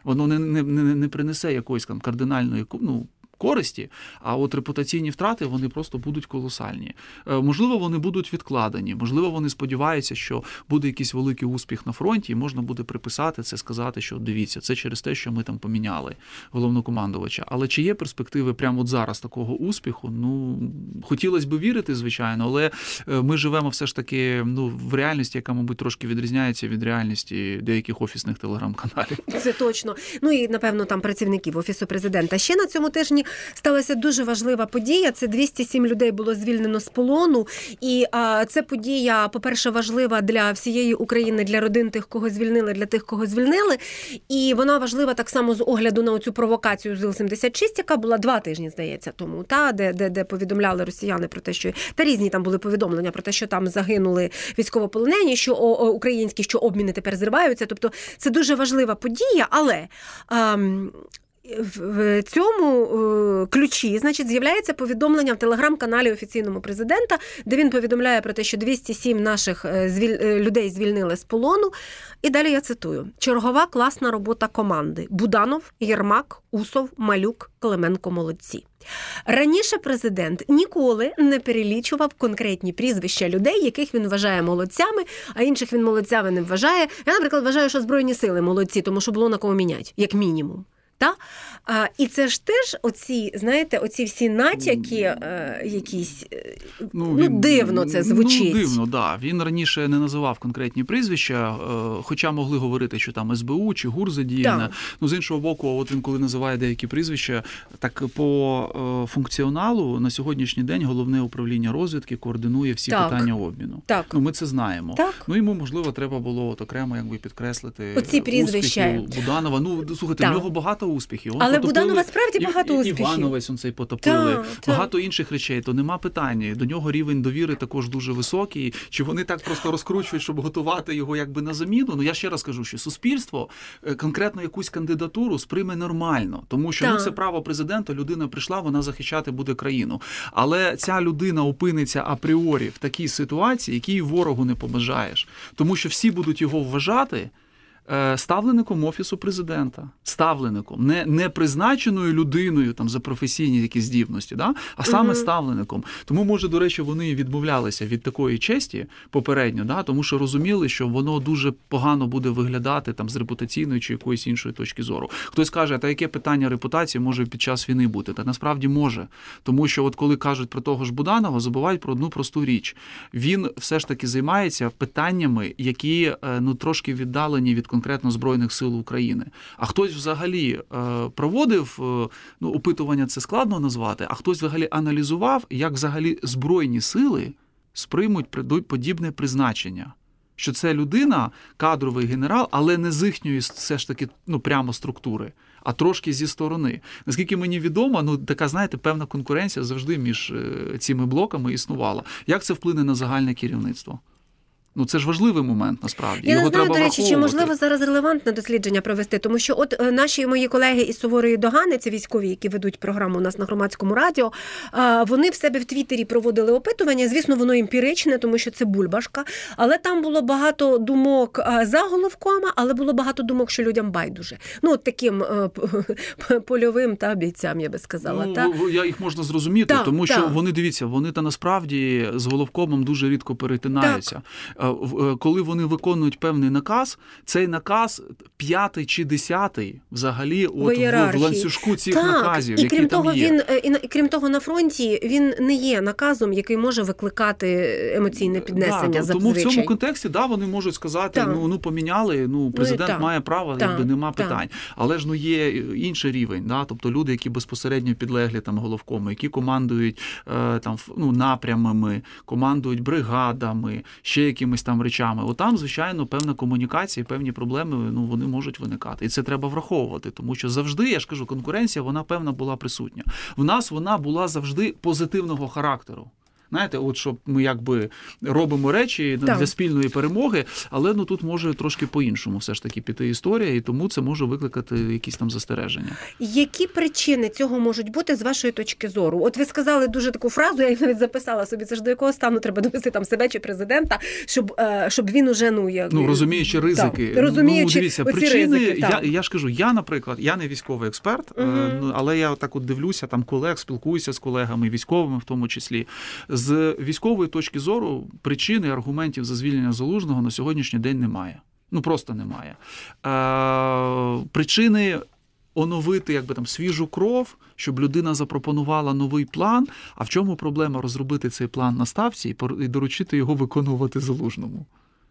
[SPEAKER 3] Воно не, не, не, не принесе якоїсь там кардинальної ну, користі, а от репутаційні втрати вони просто будуть колосальні. Е, Можливо, вони будуть відкладені, можливо, вони сподіваються, що буде якийсь великий успіх на фронті, і можна буде приписати це, сказати, що дивіться, це через те, що ми там поміняли головнокомандувача. Але чи є перспективи прямо от зараз такого успіху? Ну хотілося б вірити, звичайно, але е, ми живемо все ж таки ну, в реальності, яка, мабуть, трошки відрізняється від реальності деяких офісних телеграм-каналів.
[SPEAKER 2] Це точно. Ну і напевно там працівників офісу президента. Ще на цьому тижні сталася дуже важлива подія. Це 207 людей було звільнено з полону. І а, це подія, по-перше, важлива для всієї України, для родин тих, кого звільнили, для тих, кого звільнили. І вона важлива так само з огляду на цю провокацію з Іл-76, яка була два тижні, здається, тому, та де, де, де повідомляли росіяни про те, що та різні там були повідомлення про те, що там загинули військовополонені, що о, о, українські, що обміни тепер зриваються. Тобто це дуже важлива подія, але. ам, в- цьому е, ключі, значить, з'являється повідомлення в телеграм-каналі офіційному президента, де він повідомляє про те, що 207 наших е, е, людей звільнили з полону. І далі я цитую: чергова класна робота команди: Буданов, Єрмак, Усов, Малюк, Клименко молодці. Раніше президент ніколи не перелічував конкретні прізвища людей, яких він вважає молодцями, а інших він молодцями не вважає. Я, наприклад, вважаю, що збройні сили молодці, тому що було на кого міняти, як мінімум. Та? А, і це ж теж оці, знаєте, оці всі натяки, е, якісь е, ну, дивно це звучить.
[SPEAKER 3] Ну, дивно, да. Він раніше не називав конкретні прізвища, е, хоча могли говорити, що там СБУ чи ГУР задіяне.
[SPEAKER 2] Так.
[SPEAKER 3] Ну, з іншого боку, от він коли називає деякі прізвища, так по е, функціоналу на сьогоднішній день головне управління розвідки координує всі
[SPEAKER 2] Так.
[SPEAKER 3] питання обміну.
[SPEAKER 2] Так.
[SPEAKER 3] Ну, ми це знаємо.
[SPEAKER 2] Так.
[SPEAKER 3] Ну йому можливо треба було от окремо якби підкреслити
[SPEAKER 2] Оці прізвища.
[SPEAKER 3] Буданова. Ну слухайте,
[SPEAKER 2] Так.
[SPEAKER 3] в нього багато успіхів. Он
[SPEAKER 2] Але
[SPEAKER 3] потопили-
[SPEAKER 2] Буданова справді багато
[SPEAKER 3] і-
[SPEAKER 2] успіхів.
[SPEAKER 3] Івановець он цей потопили.
[SPEAKER 2] Так, так.
[SPEAKER 3] Багато інших речей, то нема питань. До нього рівень довіри також дуже високий. Чи вони так просто розкручують, щоб готувати його якби на заміну? Ну я ще раз кажу, що суспільство е, конкретно якусь кандидатуру сприйме нормально, тому що ну це право президента. Людина прийшла, вона захищати буде країну. Але ця людина опиниться апріорі в такій ситуації, якій ворогу не побажаєш, тому що всі будуть його вважати. Е, Ставлеником офісу президента, ставлеником, не, не призначеною людиною там за професійні якісь здібності, да? а саме
[SPEAKER 2] Мгм.
[SPEAKER 3] ставлеником. Тому, може, до речі, вони відмовлялися від такої честі попередньо, да? тому що розуміли, що воно дуже погано буде виглядати там з репутаційної чи якоїсь іншої точки зору. Хтось каже, та яке питання репутації може під час війни бути? Та насправді може. Тому що, от коли кажуть про того ж Буданова, забувають про одну просту річ. Він все ж таки займається питаннями, які е, ну трошки віддалені від конкретно збройних сил України. А хтось взагалі е, проводив е, ну опитування, це складно назвати. А хтось взагалі аналізував, як взагалі збройні сили сприймуть подібне призначення. Що це людина, кадровий генерал, але не з їхньої все ж таки ну прямо структури, а трошки зі сторони. Наскільки мені відомо, ну така знаєте, певна конкуренція завжди між е, цими блоками існувала. Як це вплине на загальне керівництво? Ну це ж важливий момент насправді.
[SPEAKER 2] Я
[SPEAKER 3] Його
[SPEAKER 2] не знаю,
[SPEAKER 3] треба
[SPEAKER 2] до речі, чи можливо зараз релевантне дослідження провести, тому що от е, наші мої колеги із суворої догани, це військові, які ведуть програму у нас на громадському радіо. е, Вони в себе в Твіттері проводили опитування. Звісно, воно емпіричне, тому що це бульбашка. Але там було багато думок е, за головкома, але було багато думок, що людям байдуже. Ну, от таким польовим та бійцям, я би сказала.
[SPEAKER 3] Ну,
[SPEAKER 2] та?
[SPEAKER 3] я їх можна зрозуміти,
[SPEAKER 2] Так,
[SPEAKER 3] тому що вони дивіться, вони та насправді з головкомом дуже рідко перетинаються. Е, коли вони виконують певний наказ, цей наказ п'ятий чи десятий взагалі от в, в ланцюжку цих
[SPEAKER 2] так,
[SPEAKER 3] наказів,
[SPEAKER 2] і
[SPEAKER 3] які
[SPEAKER 2] крім
[SPEAKER 3] там
[SPEAKER 2] того,
[SPEAKER 3] є.
[SPEAKER 2] він е, і, крім того, на фронті він не є наказом, який може викликати емоційне піднесення
[SPEAKER 3] Да, тому в цьому контексті да, вони можуть сказати:
[SPEAKER 2] Так.
[SPEAKER 3] ну ну поміняли. Ну президент
[SPEAKER 2] так.
[SPEAKER 3] має право,
[SPEAKER 2] Так,
[SPEAKER 3] якби нема питань. Але ж ну є інший рівень, да, тобто люди, які безпосередньо підлеглі там головкому, які командують е, там ну, напрямами, командують бригадами, ще якимись там речами. Отам, звичайно, певна комунікація, певні проблеми ну вони можуть виникати, і це треба враховувати, тому що завжди я ж кажу, конкуренція вона певна була присутня. В нас вона була завжди позитивного характеру. Знаєте, от що ми якби робимо речі
[SPEAKER 2] Так.
[SPEAKER 3] для спільної перемоги, але ну тут може трошки по-іншому все ж таки піти історія, і тому це може викликати якісь там застереження.
[SPEAKER 2] Які причини цього можуть бути з вашої точки зору? От ви сказали дуже таку фразу, я її навіть записала собі. Це ж до якого стану треба довести там себе чи президента, щоб, е, щоб він уже ну як
[SPEAKER 3] Ну розуміючи ризики,
[SPEAKER 2] Так, розуміючи
[SPEAKER 3] ну, дивіться, причини.
[SPEAKER 2] ризики,
[SPEAKER 3] я, я ж кажу, я, наприклад, я не військовий експерт, ну, але я так от дивлюся там колег, спілкуюся з колегами, військовими в тому числі. З військової точки зору причини аргументів за звільнення залужного на сьогоднішній день немає. Ну просто немає. Е, причини. Оновити якби там свіжу кров, щоб людина запропонувала новий план. А в чому проблема розробити цей план на ставці і доручити його виконувати залужному?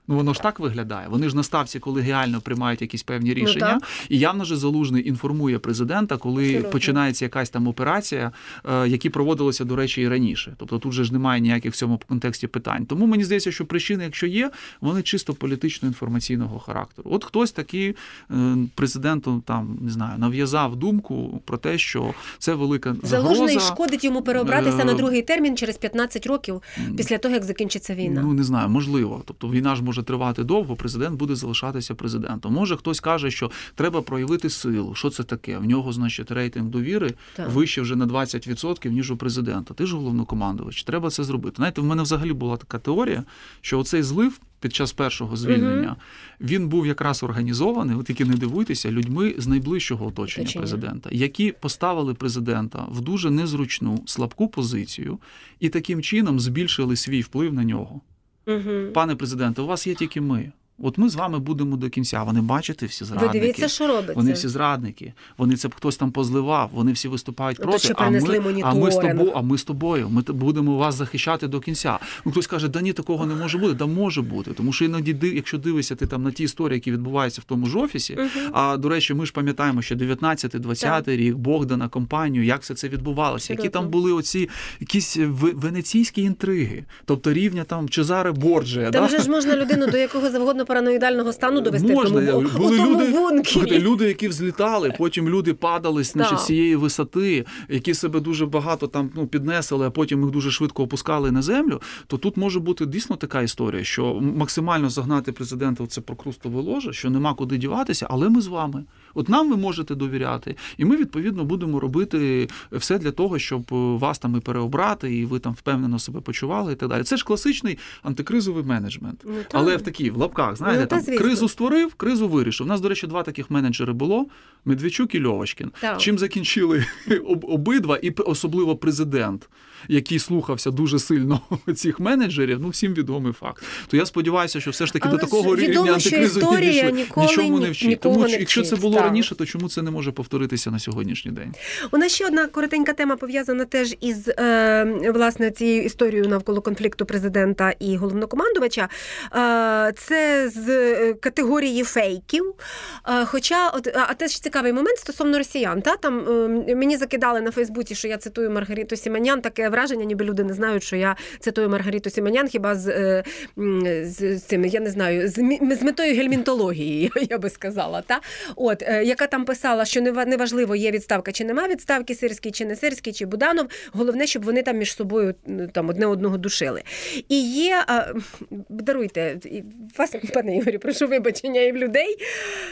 [SPEAKER 3] Ну воно ж так виглядає. Вони ж на ставці колегіально приймають якісь певні рішення,
[SPEAKER 2] Ну,
[SPEAKER 3] і явно ж залужний інформує президента, коли
[SPEAKER 2] Абсолютно.
[SPEAKER 3] починається якась там операція, е, які проводилися, до речі, і раніше. Тобто тут же ж немає ніяких в цьому контексті питань. Тому мені здається, що причини, якщо є, вони чисто політично-інформаційного характеру. От хтось таки е, президенту там не знаю нав'язав думку про те, що це велика
[SPEAKER 2] залужний
[SPEAKER 3] загроза.
[SPEAKER 2] шкодить йому переобратися
[SPEAKER 3] Е,
[SPEAKER 2] на другий термін через 15 років після того, як закінчиться війна.
[SPEAKER 3] Ну не знаю, можливо. Тобто війна ж може тривати довго, президент буде залишатися президентом. Може хтось каже, що треба проявити силу. Що це таке? В нього, значить, рейтинг довіри
[SPEAKER 2] Так.
[SPEAKER 3] вище вже на 20%, ніж у президента. Ти ж головнокомандувач, треба це зробити. Знаєте, в мене взагалі була така теорія, що оцей злив. Під час першого звільнення він був якраз організований, от тільки не дивуйтеся, людьми з найближчого оточення
[SPEAKER 2] Оточення.
[SPEAKER 3] президента, які поставили президента в дуже незручну слабку позицію і таким чином збільшили свій вплив на нього.
[SPEAKER 2] Угу.
[SPEAKER 3] Пане президенте, у вас є тільки ми. От ми з вами будемо до кінця. Вони бачите всі
[SPEAKER 2] Ви дивіться, що робиться.
[SPEAKER 3] Вони всі зрадники. Вони це хтось там позливав. Вони всі виступають проти.
[SPEAKER 2] ще
[SPEAKER 3] а ми, а ми з тобою, а ми з тобою. Ми будемо вас захищати до кінця. Ну хтось каже, да ні, такого не може бути. Да може бути. Тому що іноді, якщо дивишся ти там на ті історії, які відбуваються в тому ж офісі. А до речі, ми ж пам'ятаємо, що 19-20 рік Богдана компанію, як все це відбувалося, які там були оці якісь ве- венеційські інтриги, тобто рівня там Чезаре Борджія.
[SPEAKER 2] Там
[SPEAKER 3] да?
[SPEAKER 2] же ж можна людину до якого завгодно параноїдального стану довести
[SPEAKER 3] Можна,
[SPEAKER 2] в тому,
[SPEAKER 3] я- були
[SPEAKER 2] у тому
[SPEAKER 3] люди,
[SPEAKER 2] бункері.
[SPEAKER 3] люди, які взлітали, потім люди падали з цієї висоти, які себе дуже багато там ну, піднесли, а потім їх дуже швидко опускали на землю. То тут може бути дійсно така історія, що максимально загнати президента в це прокрустове ложе, що нема куди діватися, але ми з вами. От нам ви можете довіряти, і ми відповідно будемо робити все для того, щоб е, вас там і переобрати, і ви там впевнено себе почували, і так далі. Це ж класичний антикризовий менеджмент.
[SPEAKER 2] Ну.
[SPEAKER 3] Але в такій в лапках, знаєте,
[SPEAKER 2] Ну, та,
[SPEAKER 3] там кризу створив, кризу вирішив. У нас, до речі, два таких менеджери було: Медведчук і Льовочкін.
[SPEAKER 2] Так.
[SPEAKER 3] Чим закінчили обидва, і особливо президент, який слухався дуже сильно цих менеджерів, ну всім відомий факт. То я сподіваюся, що все ж таки
[SPEAKER 2] Але
[SPEAKER 3] до такого рівня
[SPEAKER 2] історія
[SPEAKER 3] підійшли. Нічому не вчить. Тому
[SPEAKER 2] не
[SPEAKER 3] якщо це було
[SPEAKER 2] так.
[SPEAKER 3] раніше, то чому це не може повторитися на сьогоднішній день?
[SPEAKER 2] У нас ще одна коротенька тема пов'язана теж із е, власне цією історією навколо конфлікту президента і головнокомандувача. Е, це з е, категорії фейків. Е, хоча, от, а теж цікавий момент стосовно росіян. Та там е, мені закидали на Фейсбуці, що я цитую Маргариту Сіманян. Таке враження, ніби люди не знають, що я цитую Маргариту Сіманян, хіба з, е, з, з цим, я не знаю, з, з метою гельмінтології, я би сказала. Та? От, е, яка там писала, що неважливо, є відставка чи нема відставки, сирський чи не сирський, чи Буданов. Головне, щоб вони там між собою там одне одного душили. І є, а, даруйте, вас, пане Ігорі, прошу вибачення і в людей.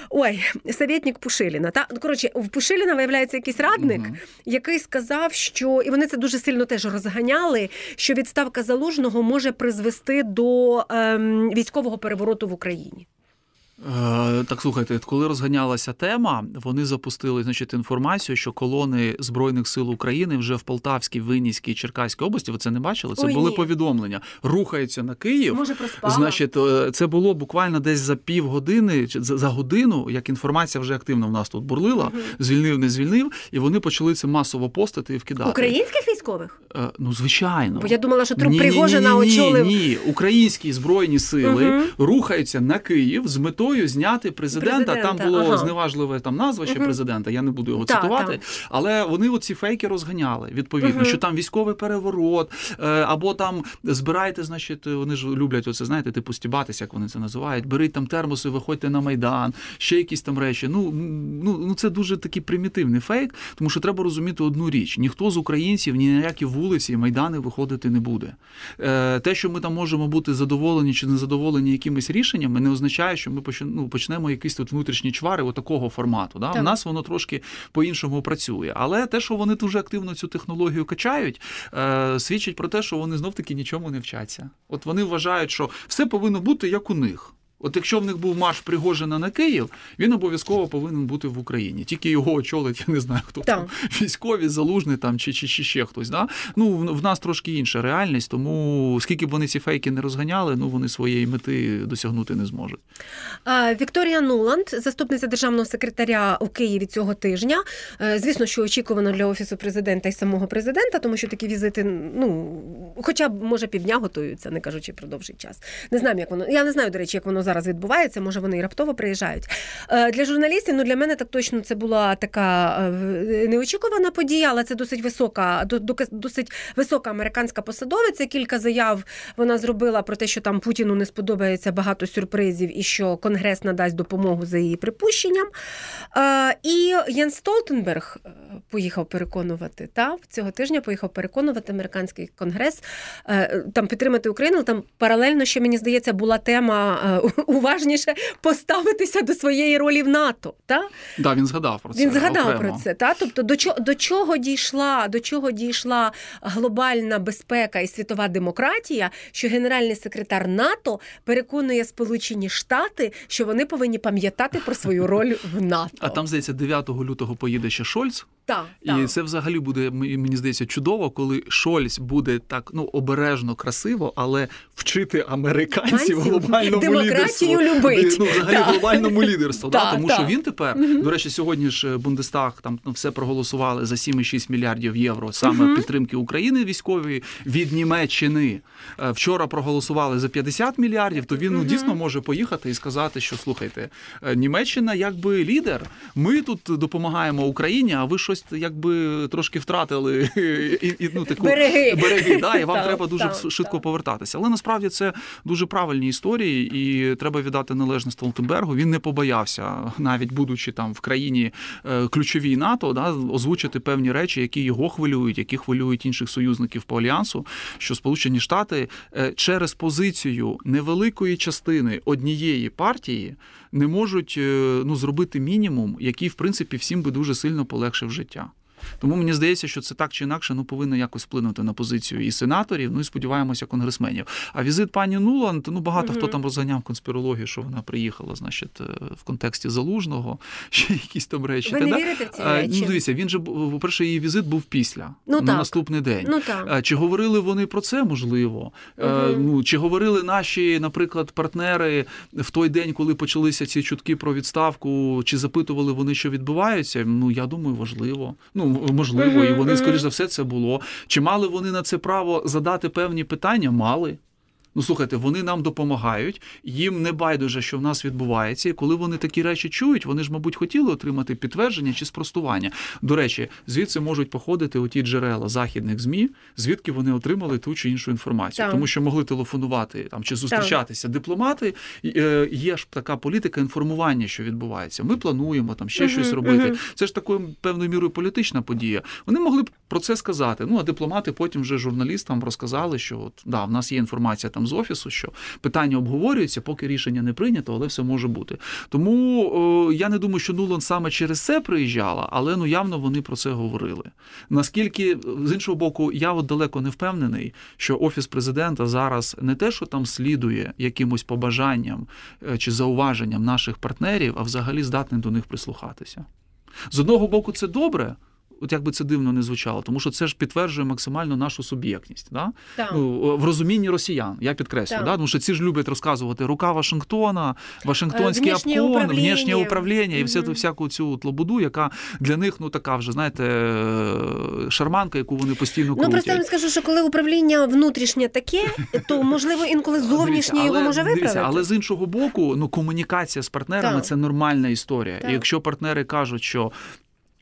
[SPEAKER 2] Ой, советник Пушиліна. Та? Ну, Коротше, в Пушиліна виявляється якийсь радник,
[SPEAKER 3] Мгм.
[SPEAKER 2] який сказав, що і вони це дуже сильно теж розганяли, що відставка залужного може призвести до ем, військового перевороту в Україні.
[SPEAKER 3] Е, Так слухайте, коли розганялася тема, вони запустили значить, інформацію, що колони Збройних сил України вже в Полтавській, Винницькій, Черкаській області. Ви це не бачили? Це
[SPEAKER 2] Ой,
[SPEAKER 3] були
[SPEAKER 2] ні.
[SPEAKER 3] повідомлення. Рухаються на Київ.
[SPEAKER 2] Може, проспала?
[SPEAKER 3] Значить, е, це було буквально десь за півгодини чи за годину, як інформація вже активно в нас тут бурлила, звільнив, не звільнив, і вони почали це масово постати і вкидати.
[SPEAKER 2] Українських військових?
[SPEAKER 3] Е, Ну, звичайно.
[SPEAKER 2] Бо я думала, що труп Пригожина
[SPEAKER 3] ні, ні. Ні, українські збройні сили
[SPEAKER 2] Мгм.
[SPEAKER 3] рухаються на Київ з метою зняти президента.
[SPEAKER 2] Президента,
[SPEAKER 3] Там було
[SPEAKER 2] ага.
[SPEAKER 3] зневажливе там назва ще
[SPEAKER 2] Мгм.
[SPEAKER 3] президента. Я не буду його
[SPEAKER 2] Так,
[SPEAKER 3] цитувати.
[SPEAKER 2] так.
[SPEAKER 3] Але вони оці фейки розганяли. Відповідно,
[SPEAKER 2] Мгм.
[SPEAKER 3] що там військовий переворот, е, або там збирайте, значить, вони ж люблять оце, знаєте, типу стібатися, як вони це називають. Беріть там термоси, виходьте на майдан, ще якісь там речі. Ну ну ну це дуже такий примітивний фейк, тому що треба розуміти одну річ: ніхто з українців ні на які вулиці, майдани виходити не буде. Е, Те, що ми там можемо бути задоволені чи не задоволені якимись рішеннями, не означає, що ми почнемо, ну, почнемо якісь тут внутрішні чвари такого формату. Да? У нас воно трошки по-іншому працює. Але те, що вони дуже активно цю технологію качають, е, свідчить про те, що вони знов таки нічому не вчаться. От вони вважають, що все повинно бути як у них. От якщо в них був марш Пригожина на Київ, він обов'язково повинен бути в Україні. Тільки його очолить, я не знаю, хто
[SPEAKER 2] Так.
[SPEAKER 3] там військові, залужний там чи, чи, чи ще хтось. Да? Ну в, в нас трошки інша реальність, тому скільки б вони ці фейки не розганяли, ну вони своєї мети досягнути не зможуть.
[SPEAKER 2] А, Вікторія Нуланд, заступниця державного секретаря у Києві цього тижня. Е, Звісно, що очікувано для офісу президента і самого президента, тому що такі візити, ну хоча б може півдня готуються, не кажучи про довший час. Не знаю, як воно. Я не знаю, до речі, як воно зараз відбувається. Може, вони і раптово приїжджають. Е, Для журналістів, ну для мене так точно це була така е, неочікувана подія, але це досить висока, до- до- досить висока американська посадовиця. Кілька заяв вона зробила про те, що там Путіну не сподобається багато сюрпризів і що Конгрес надасть допомогу за її припущенням. Е, І Ян Столтенберг поїхав переконувати та цього тижня поїхав переконувати американський конгрес е, там підтримати Україну. але Там паралельно, що мені здається, була тема е, уважніше поставитися до своєї ролі в НАТО. Та?
[SPEAKER 3] Да, він згадав про це.
[SPEAKER 2] Він згадав
[SPEAKER 3] окремо.
[SPEAKER 2] про це. Та? Тобто, до чого, до чого дійшла, до чого дійшла глобальна безпека і світова демократія, що генеральний секретар НАТО переконує Сполучені Штати, що вони повинні пам'ятати про свою роль в НАТО.
[SPEAKER 3] А там, здається, 9 лютого поїде ще Шольц,
[SPEAKER 2] та,
[SPEAKER 3] і
[SPEAKER 2] та.
[SPEAKER 3] це взагалі буде мені здається чудово, коли Шольц буде так ну обережно красиво, але вчити американців глобальному
[SPEAKER 2] демократію
[SPEAKER 3] лідерству.
[SPEAKER 2] любить.
[SPEAKER 3] Ну, взагалі
[SPEAKER 2] Так.
[SPEAKER 3] глобальному лідерству.
[SPEAKER 2] Так,
[SPEAKER 3] да? Тому
[SPEAKER 2] так.
[SPEAKER 3] що він тепер, до речі, сьогодні ж Бундестаг там ну, все проголосували за 7,6 мільярдів євро саме підтримки України військової від Німеччини. Е, Вчора проголосували за 50 мільярдів. То він ну, дійсно може поїхати і сказати, що слухайте, е, Німеччина якби лідер. Ми тут допомагаємо Україні, а ви щось якби трошки втратили і, і, ну, таку
[SPEAKER 2] Береги.
[SPEAKER 3] береги да, і вам треба дуже
[SPEAKER 2] так,
[SPEAKER 3] швидко повертатися. Але насправді це дуже правильні історії, і треба віддати належне Столтенбергу. Він не побоявся, навіть будучи там в країні е, ключовій НАТО, да, озвучити певні речі, які його хвилюють, які хвилюють інших союзників по альянсу. Що Сполучені Штати е, через позицію невеликої частини однієї партії не можуть е, ну, зробити мінімум, який в принципі всім би дуже сильно полегшив життя. Тому мені здається, що це так чи інакше ну, повинно якось вплинути на позицію і сенаторів, ну і сподіваємося, конгресменів. А візит пані Нуланд, ну багато хто там розганяв конспірологію, що вона приїхала, значить, е, в контексті залужного, ще якісь там речі.
[SPEAKER 2] Ви не
[SPEAKER 3] да?
[SPEAKER 2] вірите в ці
[SPEAKER 3] Е,
[SPEAKER 2] речі?
[SPEAKER 3] Ну, дивіться, він же був- по-перше, її візит був після
[SPEAKER 2] Ну,
[SPEAKER 3] на
[SPEAKER 2] так.
[SPEAKER 3] наступний день.
[SPEAKER 2] Ну так.
[SPEAKER 3] Чи говорили вони про це? Можливо.
[SPEAKER 2] Мгм.
[SPEAKER 3] Ну чи говорили наші, наприклад, партнери в той день, коли почалися ці чутки про відставку, чи запитували вони, що відбувається? Ну я думаю, важливо. Ну можливо, і вони, скоріш за все, це було. Чи мали вони на це право задати певні питання? Мали. Ну, слухайте, вони нам допомагають, їм не байдуже, що в нас відбувається. І коли вони такі речі чують, вони ж, мабуть, хотіли отримати підтвердження чи спростування. До речі, звідси можуть походити оті джерела західних змі, звідки вони отримали ту чи іншу інформацію,
[SPEAKER 2] Так.
[SPEAKER 3] тому що могли телефонувати там чи зустрічатися дипломати. Е, Є ж така політика інформування, що відбувається. Ми плануємо там ще
[SPEAKER 2] Мгм,
[SPEAKER 3] щось робити.
[SPEAKER 2] мгм.
[SPEAKER 3] Це ж такою певною мірою політична подія. Вони могли б про це сказати. Ну а дипломати потім вже журналістам розказали, що от да, в нас є інформація там там з офісу, що питання обговорюється, поки рішення не прийнято, але все може бути. Тому о, я не думаю, що Нуланд саме через це приїжджала, але ну явно вони про це говорили. Наскільки з іншого боку, я от далеко не впевнений, що офіс президента зараз не те, що там слідує якимось побажанням е, чи зауваженням наших партнерів, а взагалі здатний до них прислухатися. З одного боку, це добре. От як би це дивно не звучало, тому що це ж підтверджує максимально нашу суб'єктність. Да? Ну, в розумінні росіян, я підкреслюю,
[SPEAKER 2] Так.
[SPEAKER 3] да? тому що ці ж люблять розказувати рука Вашингтона, Вашингтонський
[SPEAKER 2] Е, внішнє
[SPEAKER 3] обкон,
[SPEAKER 2] управління.
[SPEAKER 3] внішнє управління і всяку цю от лабуду, яка для них ну така вже, знаєте, е, шарманка, яку вони постійно
[SPEAKER 2] Ну просто я вам скажу, що коли управління внутрішнє таке, то можливо інколи зовнішнє
[SPEAKER 3] Дивіться,
[SPEAKER 2] його
[SPEAKER 3] але,
[SPEAKER 2] може виправити.
[SPEAKER 3] Дивіться, але з іншого боку, ну комунікація з партнерами
[SPEAKER 2] Так.
[SPEAKER 3] це нормальна історія.
[SPEAKER 2] Так.
[SPEAKER 3] І якщо партнери кажуть, що.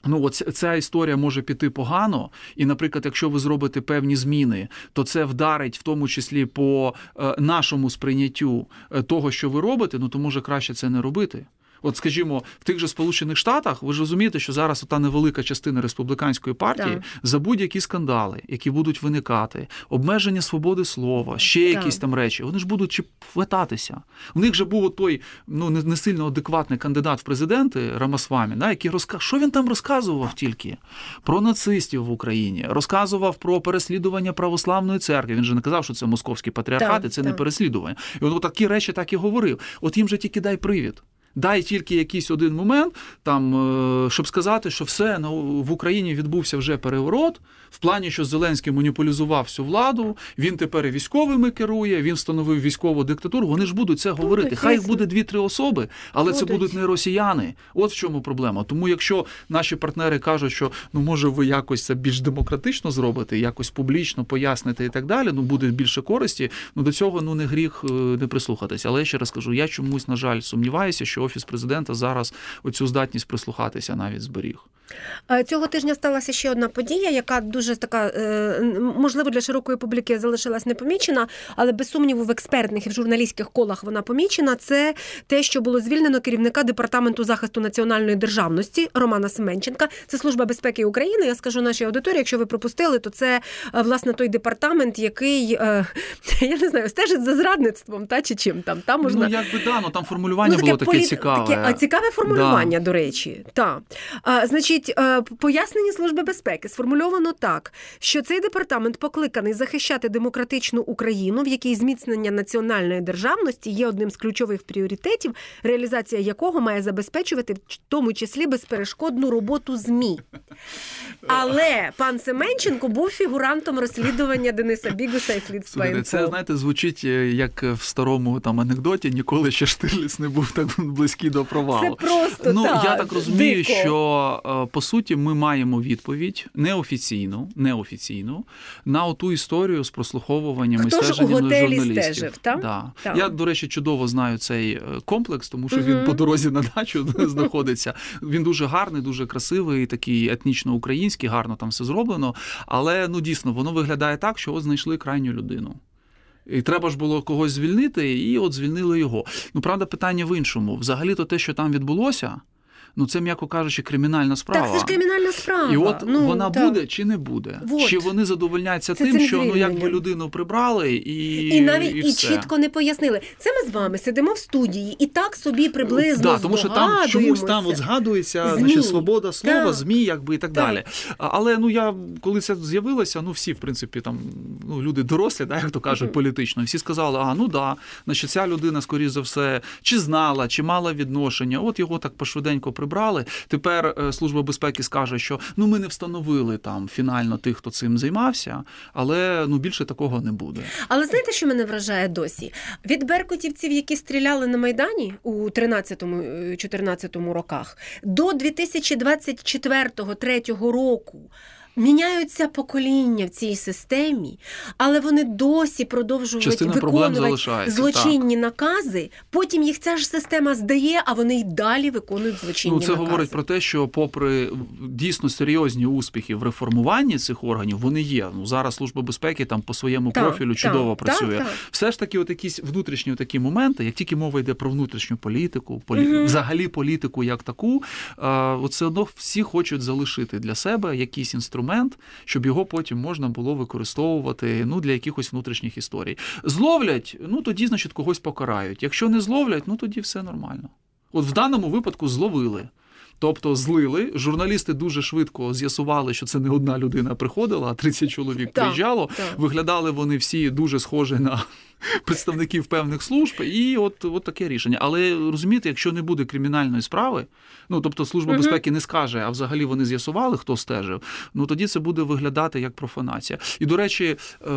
[SPEAKER 3] Ну, от ця- історія може піти погано, і, наприклад, якщо ви зробите певні зміни, то це вдарить в тому числі по е, нашому сприйняттю е, того, що ви робите, ну то може краще це не робити. От, скажімо, в тих же Сполучених Штатах ви ж розумієте, що зараз та невелика частина республіканської партії
[SPEAKER 2] Так.
[SPEAKER 3] за будь-які скандали, які будуть виникати, обмеження свободи слова, ще
[SPEAKER 2] Так.
[SPEAKER 3] якісь там речі, вони ж будуть чи хвататися. У них же був той ну не, не сильно адекватний кандидат в президенти Рамасвамі, да, який розка... що він там розказував тільки про нацистів в Україні, розказував про переслідування православної церкви. Він же не казав, що це московський патріархат,
[SPEAKER 2] Так,
[SPEAKER 3] це не переслідування. І він такі речі так і говорив. От їм же тільки дай привід. Дай тільки якийсь один момент, там, е, щоб сказати, що все ну, в Україні відбувся вже переворот, в плані, що Зеленський монополізував всю владу, він тепер і військовими керує, він встановив військову диктатуру. Вони ж будуть це говорити. Хай їх буде дві-три особи, але це
[SPEAKER 2] Будуть.
[SPEAKER 3] будуть не росіяни. От в чому проблема. Тому, якщо наші партнери кажуть, що ну може ви якось це більш демократично зробите, якось публічно поясните і так далі, ну буде більше користі. Ну до цього ну не гріх е, не прислухатися. Але я ще раз кажу, я чомусь на жаль сумніваюся, що офіс президента зараз оцю здатність прислухатися навіть зберіг.
[SPEAKER 2] Е, Цього тижня сталася ще одна подія, яка дуже така, е, можливо, для широкої публіки залишилась непомічена, але без сумніву в експертних і в журналістських колах вона помічена. Це те, що було звільнено керівника департаменту захисту національної державності Романа Семенченка. Це служба безпеки України. Я скажу нашій аудиторії, якщо ви пропустили, то це е, власне той департамент, який я не знаю, стежить за зрадництвом, та чи чим там. Там можна
[SPEAKER 3] Ну якби да, ну там формулювання
[SPEAKER 2] Ну,
[SPEAKER 3] було таке
[SPEAKER 2] полі-
[SPEAKER 3] цікаве.
[SPEAKER 2] Таке, а, цікаве формулювання, до речі. Так. А, значить, е, пояснення Служби безпеки сформульовано так, що цей департамент покликаний захищати демократичну Україну, в якій зміцнення національної державності є одним з ключових пріоритетів, реалізація якого має забезпечувати в тому числі безперешкодну роботу ЗМІ. Але пан Семенченко був фігурантом розслідування Дениса Бігуса і слідства.
[SPEAKER 3] Слухайте, це знаєте, звучить е, як в старому там анекдоті. Ніколи ще Штирліц не був так близький до провалу.
[SPEAKER 2] Це просто
[SPEAKER 3] ну
[SPEAKER 2] так,
[SPEAKER 3] я так розумію,
[SPEAKER 2] дико.
[SPEAKER 3] що е, по суті ми маємо відповідь неофіційну, неофіційну на оту історію з прослуховуванням і
[SPEAKER 2] Хто ж у готелі
[SPEAKER 3] журналістів.
[SPEAKER 2] стежив, так?
[SPEAKER 3] Да.
[SPEAKER 2] Так.
[SPEAKER 3] Я, до речі, чудово знаю цей е, комплекс, тому що він
[SPEAKER 2] Мгм.
[SPEAKER 3] по дорозі на дачу знаходиться. Він дуже гарний, дуже красивий, такий етнічно-український, гарно там все зроблено. Але ну дійсно воно виглядає так, що от знайшли крайню людину. І треба ж було когось звільнити, і от звільнили його. Ну, правда, питання в іншому. Взагалі-то те, що там відбулося, ну це, м'яко кажучи, кримінальна справа.
[SPEAKER 2] Так, це ж кримінальна справа.
[SPEAKER 3] І от
[SPEAKER 2] ну,
[SPEAKER 3] вона
[SPEAKER 2] так.
[SPEAKER 3] буде чи не буде?
[SPEAKER 2] Вот.
[SPEAKER 3] Чи вони задовольняться
[SPEAKER 2] Це
[SPEAKER 3] тим, що ну якби людину прибрали і
[SPEAKER 2] І навіть і,
[SPEAKER 3] все.
[SPEAKER 2] чітко не пояснили. Це ми з вами сидимо в студії і так собі приблизно
[SPEAKER 3] Да, тому що там чомусь там от згадується
[SPEAKER 2] ЗМІ.
[SPEAKER 3] значить, свобода слова,
[SPEAKER 2] Так.
[SPEAKER 3] ЗМІ, якби і так,
[SPEAKER 2] Так.
[SPEAKER 3] далі. Але ну я коли це з'явилося, ну всі, в принципі, там ну люди дорослі, да, як то кажуть,
[SPEAKER 2] Мгм.
[SPEAKER 3] політично, всі сказали, а ну да, значить, ця людина, скоріш за все, чи знала, чи мала відношення. От його так пошвиденько прибрали. Тепер е, служба безпеки скаже, що ну ми не встановили там фінально тих, хто цим займався, але ну більше такого не буде.
[SPEAKER 2] Але знаєте, що мене вражає досі? Від беркутівців, які стріляли на Майдані у 13-14 роках, до 2024-2023 року. Міняються покоління в цій системі, але вони досі продовжують
[SPEAKER 3] Частина
[SPEAKER 2] виконувати злочинні накази. Потім їх ця ж система здає, а вони й далі виконують злочинні
[SPEAKER 3] Ну, це
[SPEAKER 2] накази.
[SPEAKER 3] говорить про те, що, попри дійсно серйозні успіхи в реформуванні цих органів, вони є. Ну зараз служба безпеки там по своєму
[SPEAKER 2] Так,
[SPEAKER 3] профілю чудово
[SPEAKER 2] так,
[SPEAKER 3] працює.
[SPEAKER 2] так.
[SPEAKER 3] Все ж таки, от якісь внутрішні такі моменти, як тільки мова йде про внутрішню політику, полі...
[SPEAKER 2] Мгм.
[SPEAKER 3] взагалі політику як таку, е, от все одно всі хочуть залишити для себе якісь інструменти. Інструмент, щоб його потім можна було використовувати ну, для якихось внутрішніх історій. Зловлять, ну тоді, значить, когось покарають. Якщо не зловлять, ну тоді все нормально. От в даному випадку зловили. Тобто злили. Журналісти дуже швидко з'ясували, що це не одна людина приходила, а 30 чоловік приїжджало. Виглядали вони всі дуже схожі на представників певних служб, і от, от таке рішення. Але розумієте, якщо не буде кримінальної справи, ну тобто служба безпеки не скаже, а взагалі вони з'ясували, хто стежив. Ну тоді це буде виглядати як профанація. І до речі, е,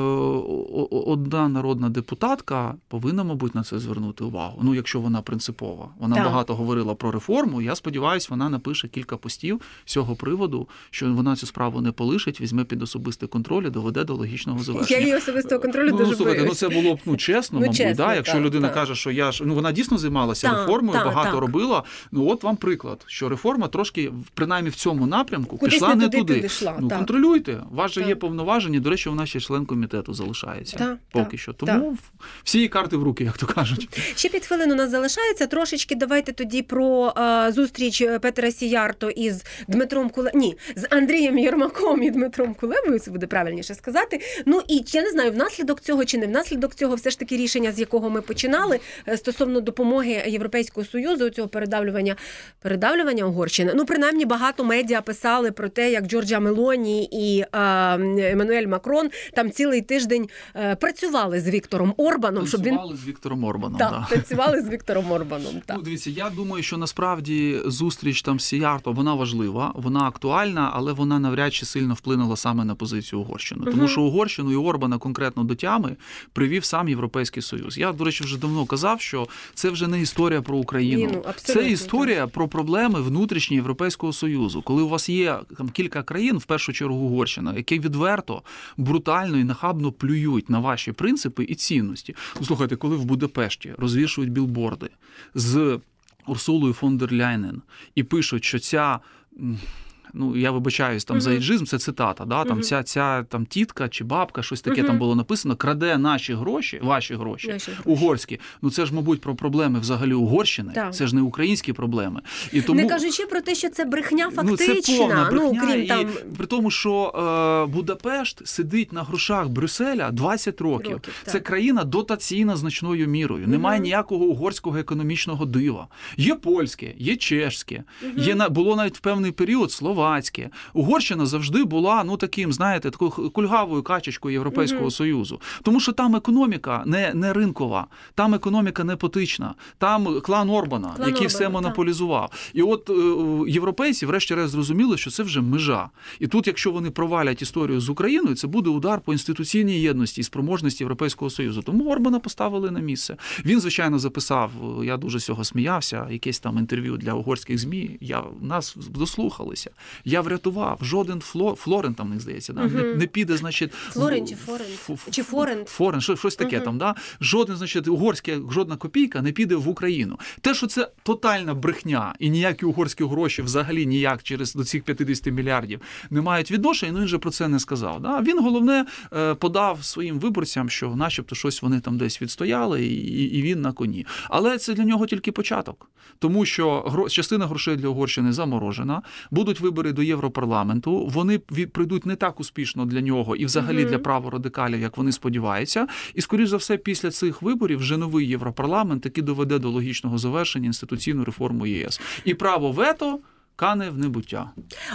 [SPEAKER 3] одна народна депутатка повинна, мабуть, на це звернути увагу. Ну, якщо вона принципова. Вона
[SPEAKER 2] Так.
[SPEAKER 3] багато говорила про реформу. Я сподіваюся, вона напише кілька постів з цього приводу, що вона цю справу не полишить, візьме під особистий контроль і доведе до логічного
[SPEAKER 2] Я її особистого контролю
[SPEAKER 3] Ну,
[SPEAKER 2] дуже
[SPEAKER 3] ну, слухайте, ну це було б ну чесно,
[SPEAKER 2] Ну,
[SPEAKER 3] мабуть,
[SPEAKER 2] чесно,
[SPEAKER 3] да? якщо
[SPEAKER 2] так,
[SPEAKER 3] людина
[SPEAKER 2] так.
[SPEAKER 3] каже, що я ж ну вона дійсно займалася
[SPEAKER 2] Так,
[SPEAKER 3] реформою,
[SPEAKER 2] так,
[SPEAKER 3] багато
[SPEAKER 2] так.
[SPEAKER 3] робила. Ну от вам приклад, що реформа трошки, принаймні в цьому напрямку,
[SPEAKER 2] Кудись
[SPEAKER 3] пішла
[SPEAKER 2] не
[SPEAKER 3] не
[SPEAKER 2] туди
[SPEAKER 3] туди.
[SPEAKER 2] підійшла,
[SPEAKER 3] ну контролюйте. У вас же є повноваження. До речі, вона ще член комітету залишається.
[SPEAKER 2] Так,
[SPEAKER 3] поки
[SPEAKER 2] так,
[SPEAKER 3] що. Тому всі карти в руки, як то кажуть.
[SPEAKER 2] Ще під хвилину нас залишається. Трошечки давайте тоді про е, зустріч Петра Сіярто із Дмитром Куле... Ні, з Андрієм Єрмаком і Дмитром Кулебою, це буде правильніше сказати. Ну і я не знаю, внаслідок цього чи не внаслідок цього, все ж таки рішення, з якого ми починали е, стосовно допомоги Європейського союзу, цього передавлювання передавлювання Угорщини. Ну, принаймні, багато медіа писали про те, як Джорджа Мелоні і Еммануель Макрон там цілий тиждень е, працювали з Віктором Орбаном, щоб він
[SPEAKER 3] з Віктором Орбаном.
[SPEAKER 2] так,
[SPEAKER 3] да.
[SPEAKER 2] танцювали з Віктором Орбаном. Так.
[SPEAKER 3] Ну, дивіться, я думаю, що насправді зустріч там з Сіярто вона важлива, вона актуальна, але вона навряд чи сильно вплинула саме на позицію Угорщини. Тому що Угорщину і Орбана конкретно до тями привів сам Європейський Союз. Я, до речі, вже давно казав, що це вже не історія про Україну.
[SPEAKER 2] Ні, ну,
[SPEAKER 3] це історія про проблеми внутрішньої Європейського Союзу, коли у вас є там кілька країн, в першу чергу Угорщина, які відверто, брутально і нахабно плюють на ваші принципи і цінності. Ну, слухайте, коли в Будапешті розвішують білборди з Урсулою фон дер Ляйнен і пишуть, що ця. Ну, я вибачаюсь там за іджизм, це цитата. Да? Там
[SPEAKER 2] Мгм.
[SPEAKER 3] ця, ця там тітка чи бабка, щось таке
[SPEAKER 2] Мгм.
[SPEAKER 3] там було написано, краде наші гроші, ваші гроші,
[SPEAKER 2] Наші гроші.
[SPEAKER 3] угорські. Ну це ж, мабуть, про проблеми взагалі Угорщини.
[SPEAKER 2] Так.
[SPEAKER 3] Це ж не українські проблеми. І тому
[SPEAKER 2] Не кажучи про те, що це брехня фактична,
[SPEAKER 3] Ну, це повна
[SPEAKER 2] ну крім
[SPEAKER 3] і
[SPEAKER 2] там
[SPEAKER 3] при тому, що е, Будапешт сидить на грошах Брюсселя 20 років.
[SPEAKER 2] Років, так.
[SPEAKER 3] це країна дотаційна значною мірою. Немає ніякого угорського економічного дива. Є польське, є чешське, є на було навіть в певний період словацьке. Угорщина завжди була ну таким, знаєте, такою кульгавою качечкою Європейського
[SPEAKER 2] Мгм.
[SPEAKER 3] союзу, тому що там економіка не, не ринкова, там економіка не потична, там клан Орбана,
[SPEAKER 2] Клан
[SPEAKER 3] який все
[SPEAKER 2] Орбана, так.
[SPEAKER 3] монополізував. І от е, європейці, врешті-решт, зрозуміли, що це вже межа. І тут, якщо вони провалять історію з Україною, це буде удар по інституційній єдності і спроможності Європейського Союзу. Тому Орбана поставили на місце. Він, звичайно, записав. Я дуже з цього сміявся. Якесь там інтерв'ю для угорських змі. Я нас дослухалися. Я врятував. Жоден фло, Флорен там не здається. Да? Не, не піде, значить,
[SPEAKER 2] Флорен чи Форен? Чи Форен?
[SPEAKER 3] Форен, щось таке там. Да? Жоден, значить, угорське, жодна копійка не піде в Україну. Те, що це тотальна брехня, і ніякі угорські гроші взагалі ніяк через до цих 50 мільярдів не мають відношення, ну він же про це не сказав. Да? Він головне е, подав своїм виборцям, що, начебто, щось вони там десь відстояли, і, і він на коні. Але це для нього тільки початок, тому що частина грошей для Угорщини заморожена. Будуть вибори до Європарламенту. Вони прийдуть не так успішно для нього і взагалі
[SPEAKER 2] Мгм.
[SPEAKER 3] для праворадикалів, як вони сподіваються. І скоріш за все, після цих виборів вже новий європарламент, який доведе до логічного завершення інституційну реформу ЄС. І право вето кане в небуття.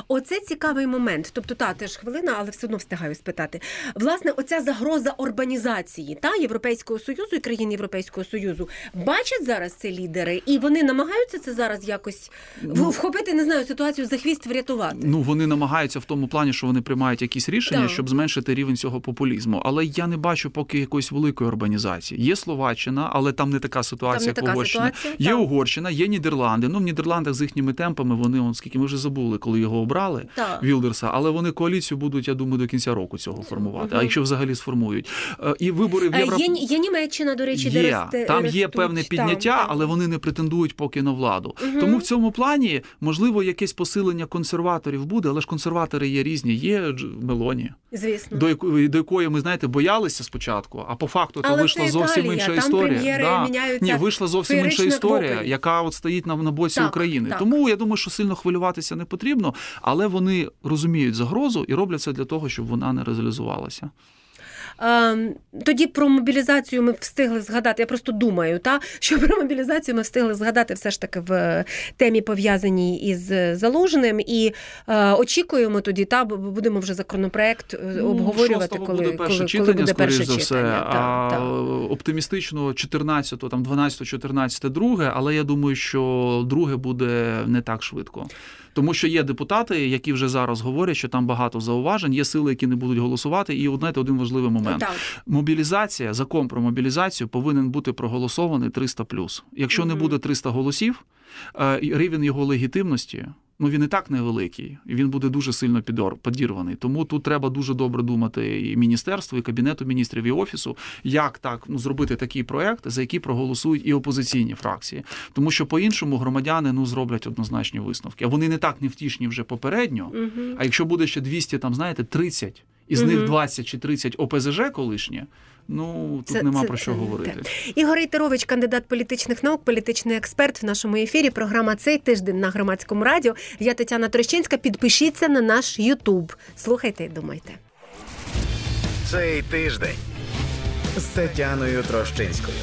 [SPEAKER 2] Оце цікавий момент. Тобто, та теж хвилина, але все одно встигаю спитати. Власне, оця загроза урбанізації та Європейського союзу і країн Європейського союзу бачать зараз це лідери, і вони намагаються це зараз якось
[SPEAKER 3] Ну,
[SPEAKER 2] вхопити, не знаю, ситуацію за хвіст врятувати.
[SPEAKER 3] Ну вони намагаються в тому плані, що вони приймають якісь рішення,
[SPEAKER 2] Так.
[SPEAKER 3] щоб зменшити рівень цього популізму. Але я не бачу поки якоїсь великої урбанізації. Є Словаччина, але там не така ситуація,
[SPEAKER 2] Там не
[SPEAKER 3] як
[SPEAKER 2] така
[SPEAKER 3] Угорщина.
[SPEAKER 2] ситуація,
[SPEAKER 3] Є
[SPEAKER 2] так.
[SPEAKER 3] Угорщина, є Нідерланди. Ну в Нідерландах з їхніми темпами вони он скільки ми вже забули, коли його обрали.
[SPEAKER 2] Так.
[SPEAKER 3] Вілдерса, але вони коаліцію будуть, я думаю, до кінця року цього формувати.
[SPEAKER 2] Мгм.
[SPEAKER 3] А якщо взагалі сформують. Е, І вибори в
[SPEAKER 2] Е,
[SPEAKER 3] Євро...
[SPEAKER 2] Є, є Німеччина, до речі, де
[SPEAKER 3] Є.
[SPEAKER 2] росте,
[SPEAKER 3] Там є
[SPEAKER 2] ростуть,
[SPEAKER 3] певне підняття,
[SPEAKER 2] там.
[SPEAKER 3] але вони не претендують поки на владу.
[SPEAKER 2] Мгм.
[SPEAKER 3] Тому в цьому плані можливо якесь посилення консерваторів буде, але ж консерватори є різні. Є Мелоні,
[SPEAKER 2] звісно.
[SPEAKER 3] до якої до якої ми знаєте боялися спочатку, а по факту то вийшла зовсім
[SPEAKER 2] Італія,
[SPEAKER 3] інша історія.
[SPEAKER 2] міняються
[SPEAKER 3] Ні, вийшла зовсім інша історія,
[SPEAKER 2] квопель.
[SPEAKER 3] яка от стоїть на, на боці
[SPEAKER 2] Так,
[SPEAKER 3] України.
[SPEAKER 2] так.
[SPEAKER 3] Тому я думаю, що сильно хвилюватися не потрібно, але вони розуміють загрозу і роблять це для того, щоб вона не реалізувалася.
[SPEAKER 2] Ем, Тоді про мобілізацію ми встигли згадати. Я просто думаю, та що про мобілізацію ми встигли згадати все ж таки в темі пов'язаній із залужним. І е, очікуємо тоді, та будемо вже законопроект е, обговорювати,
[SPEAKER 3] Ну,
[SPEAKER 2] коли,
[SPEAKER 3] буде перше
[SPEAKER 2] коли,
[SPEAKER 3] читання,
[SPEAKER 2] коли буде
[SPEAKER 3] скоріш
[SPEAKER 2] перше
[SPEAKER 3] за все,
[SPEAKER 2] читання.
[SPEAKER 3] а
[SPEAKER 2] Та,
[SPEAKER 3] оптимістично 14, там 12, 14, друге, але я думаю, що друге буде не так швидко. Тому що є депутати, які вже зараз говорять, що там багато зауважень, є сили, які не будуть голосувати. І знаєте, один важливий момент.
[SPEAKER 2] Так.
[SPEAKER 3] Мобілізація, закон про мобілізацію повинен бути проголосований 300 Якщо не буде 300 голосів, рівень його легітимності. Ну він і так невеликий, і він буде дуже сильно підірваний. Тому тут треба дуже добре думати і міністерству, і кабінету міністрів, і офісу, як так ну зробити такий проект, за який проголосують і опозиційні фракції. Тому що по-іншому громадяни ну зроблять однозначні висновки. А вони не так невтішні вже попередньо.
[SPEAKER 2] Мгм.
[SPEAKER 3] А якщо буде ще 200, там знаєте, 30, із
[SPEAKER 2] Мгм.
[SPEAKER 3] них 20 чи 30 ОПЗЖ колишнє, ну тут
[SPEAKER 2] Це-
[SPEAKER 3] нема
[SPEAKER 2] це-
[SPEAKER 3] про що
[SPEAKER 2] це
[SPEAKER 3] говорити.
[SPEAKER 2] Ігор Рейтерович, кандидат політичних наук, політичний експерт в нашому ефірі. Програма цей тиждень на громадському радіо. Я Тетяна Трощинська. Підпишіться на наш Ютуб. Слухайте і думайте.
[SPEAKER 1] Цей тиждень з Тетяною Трощинською.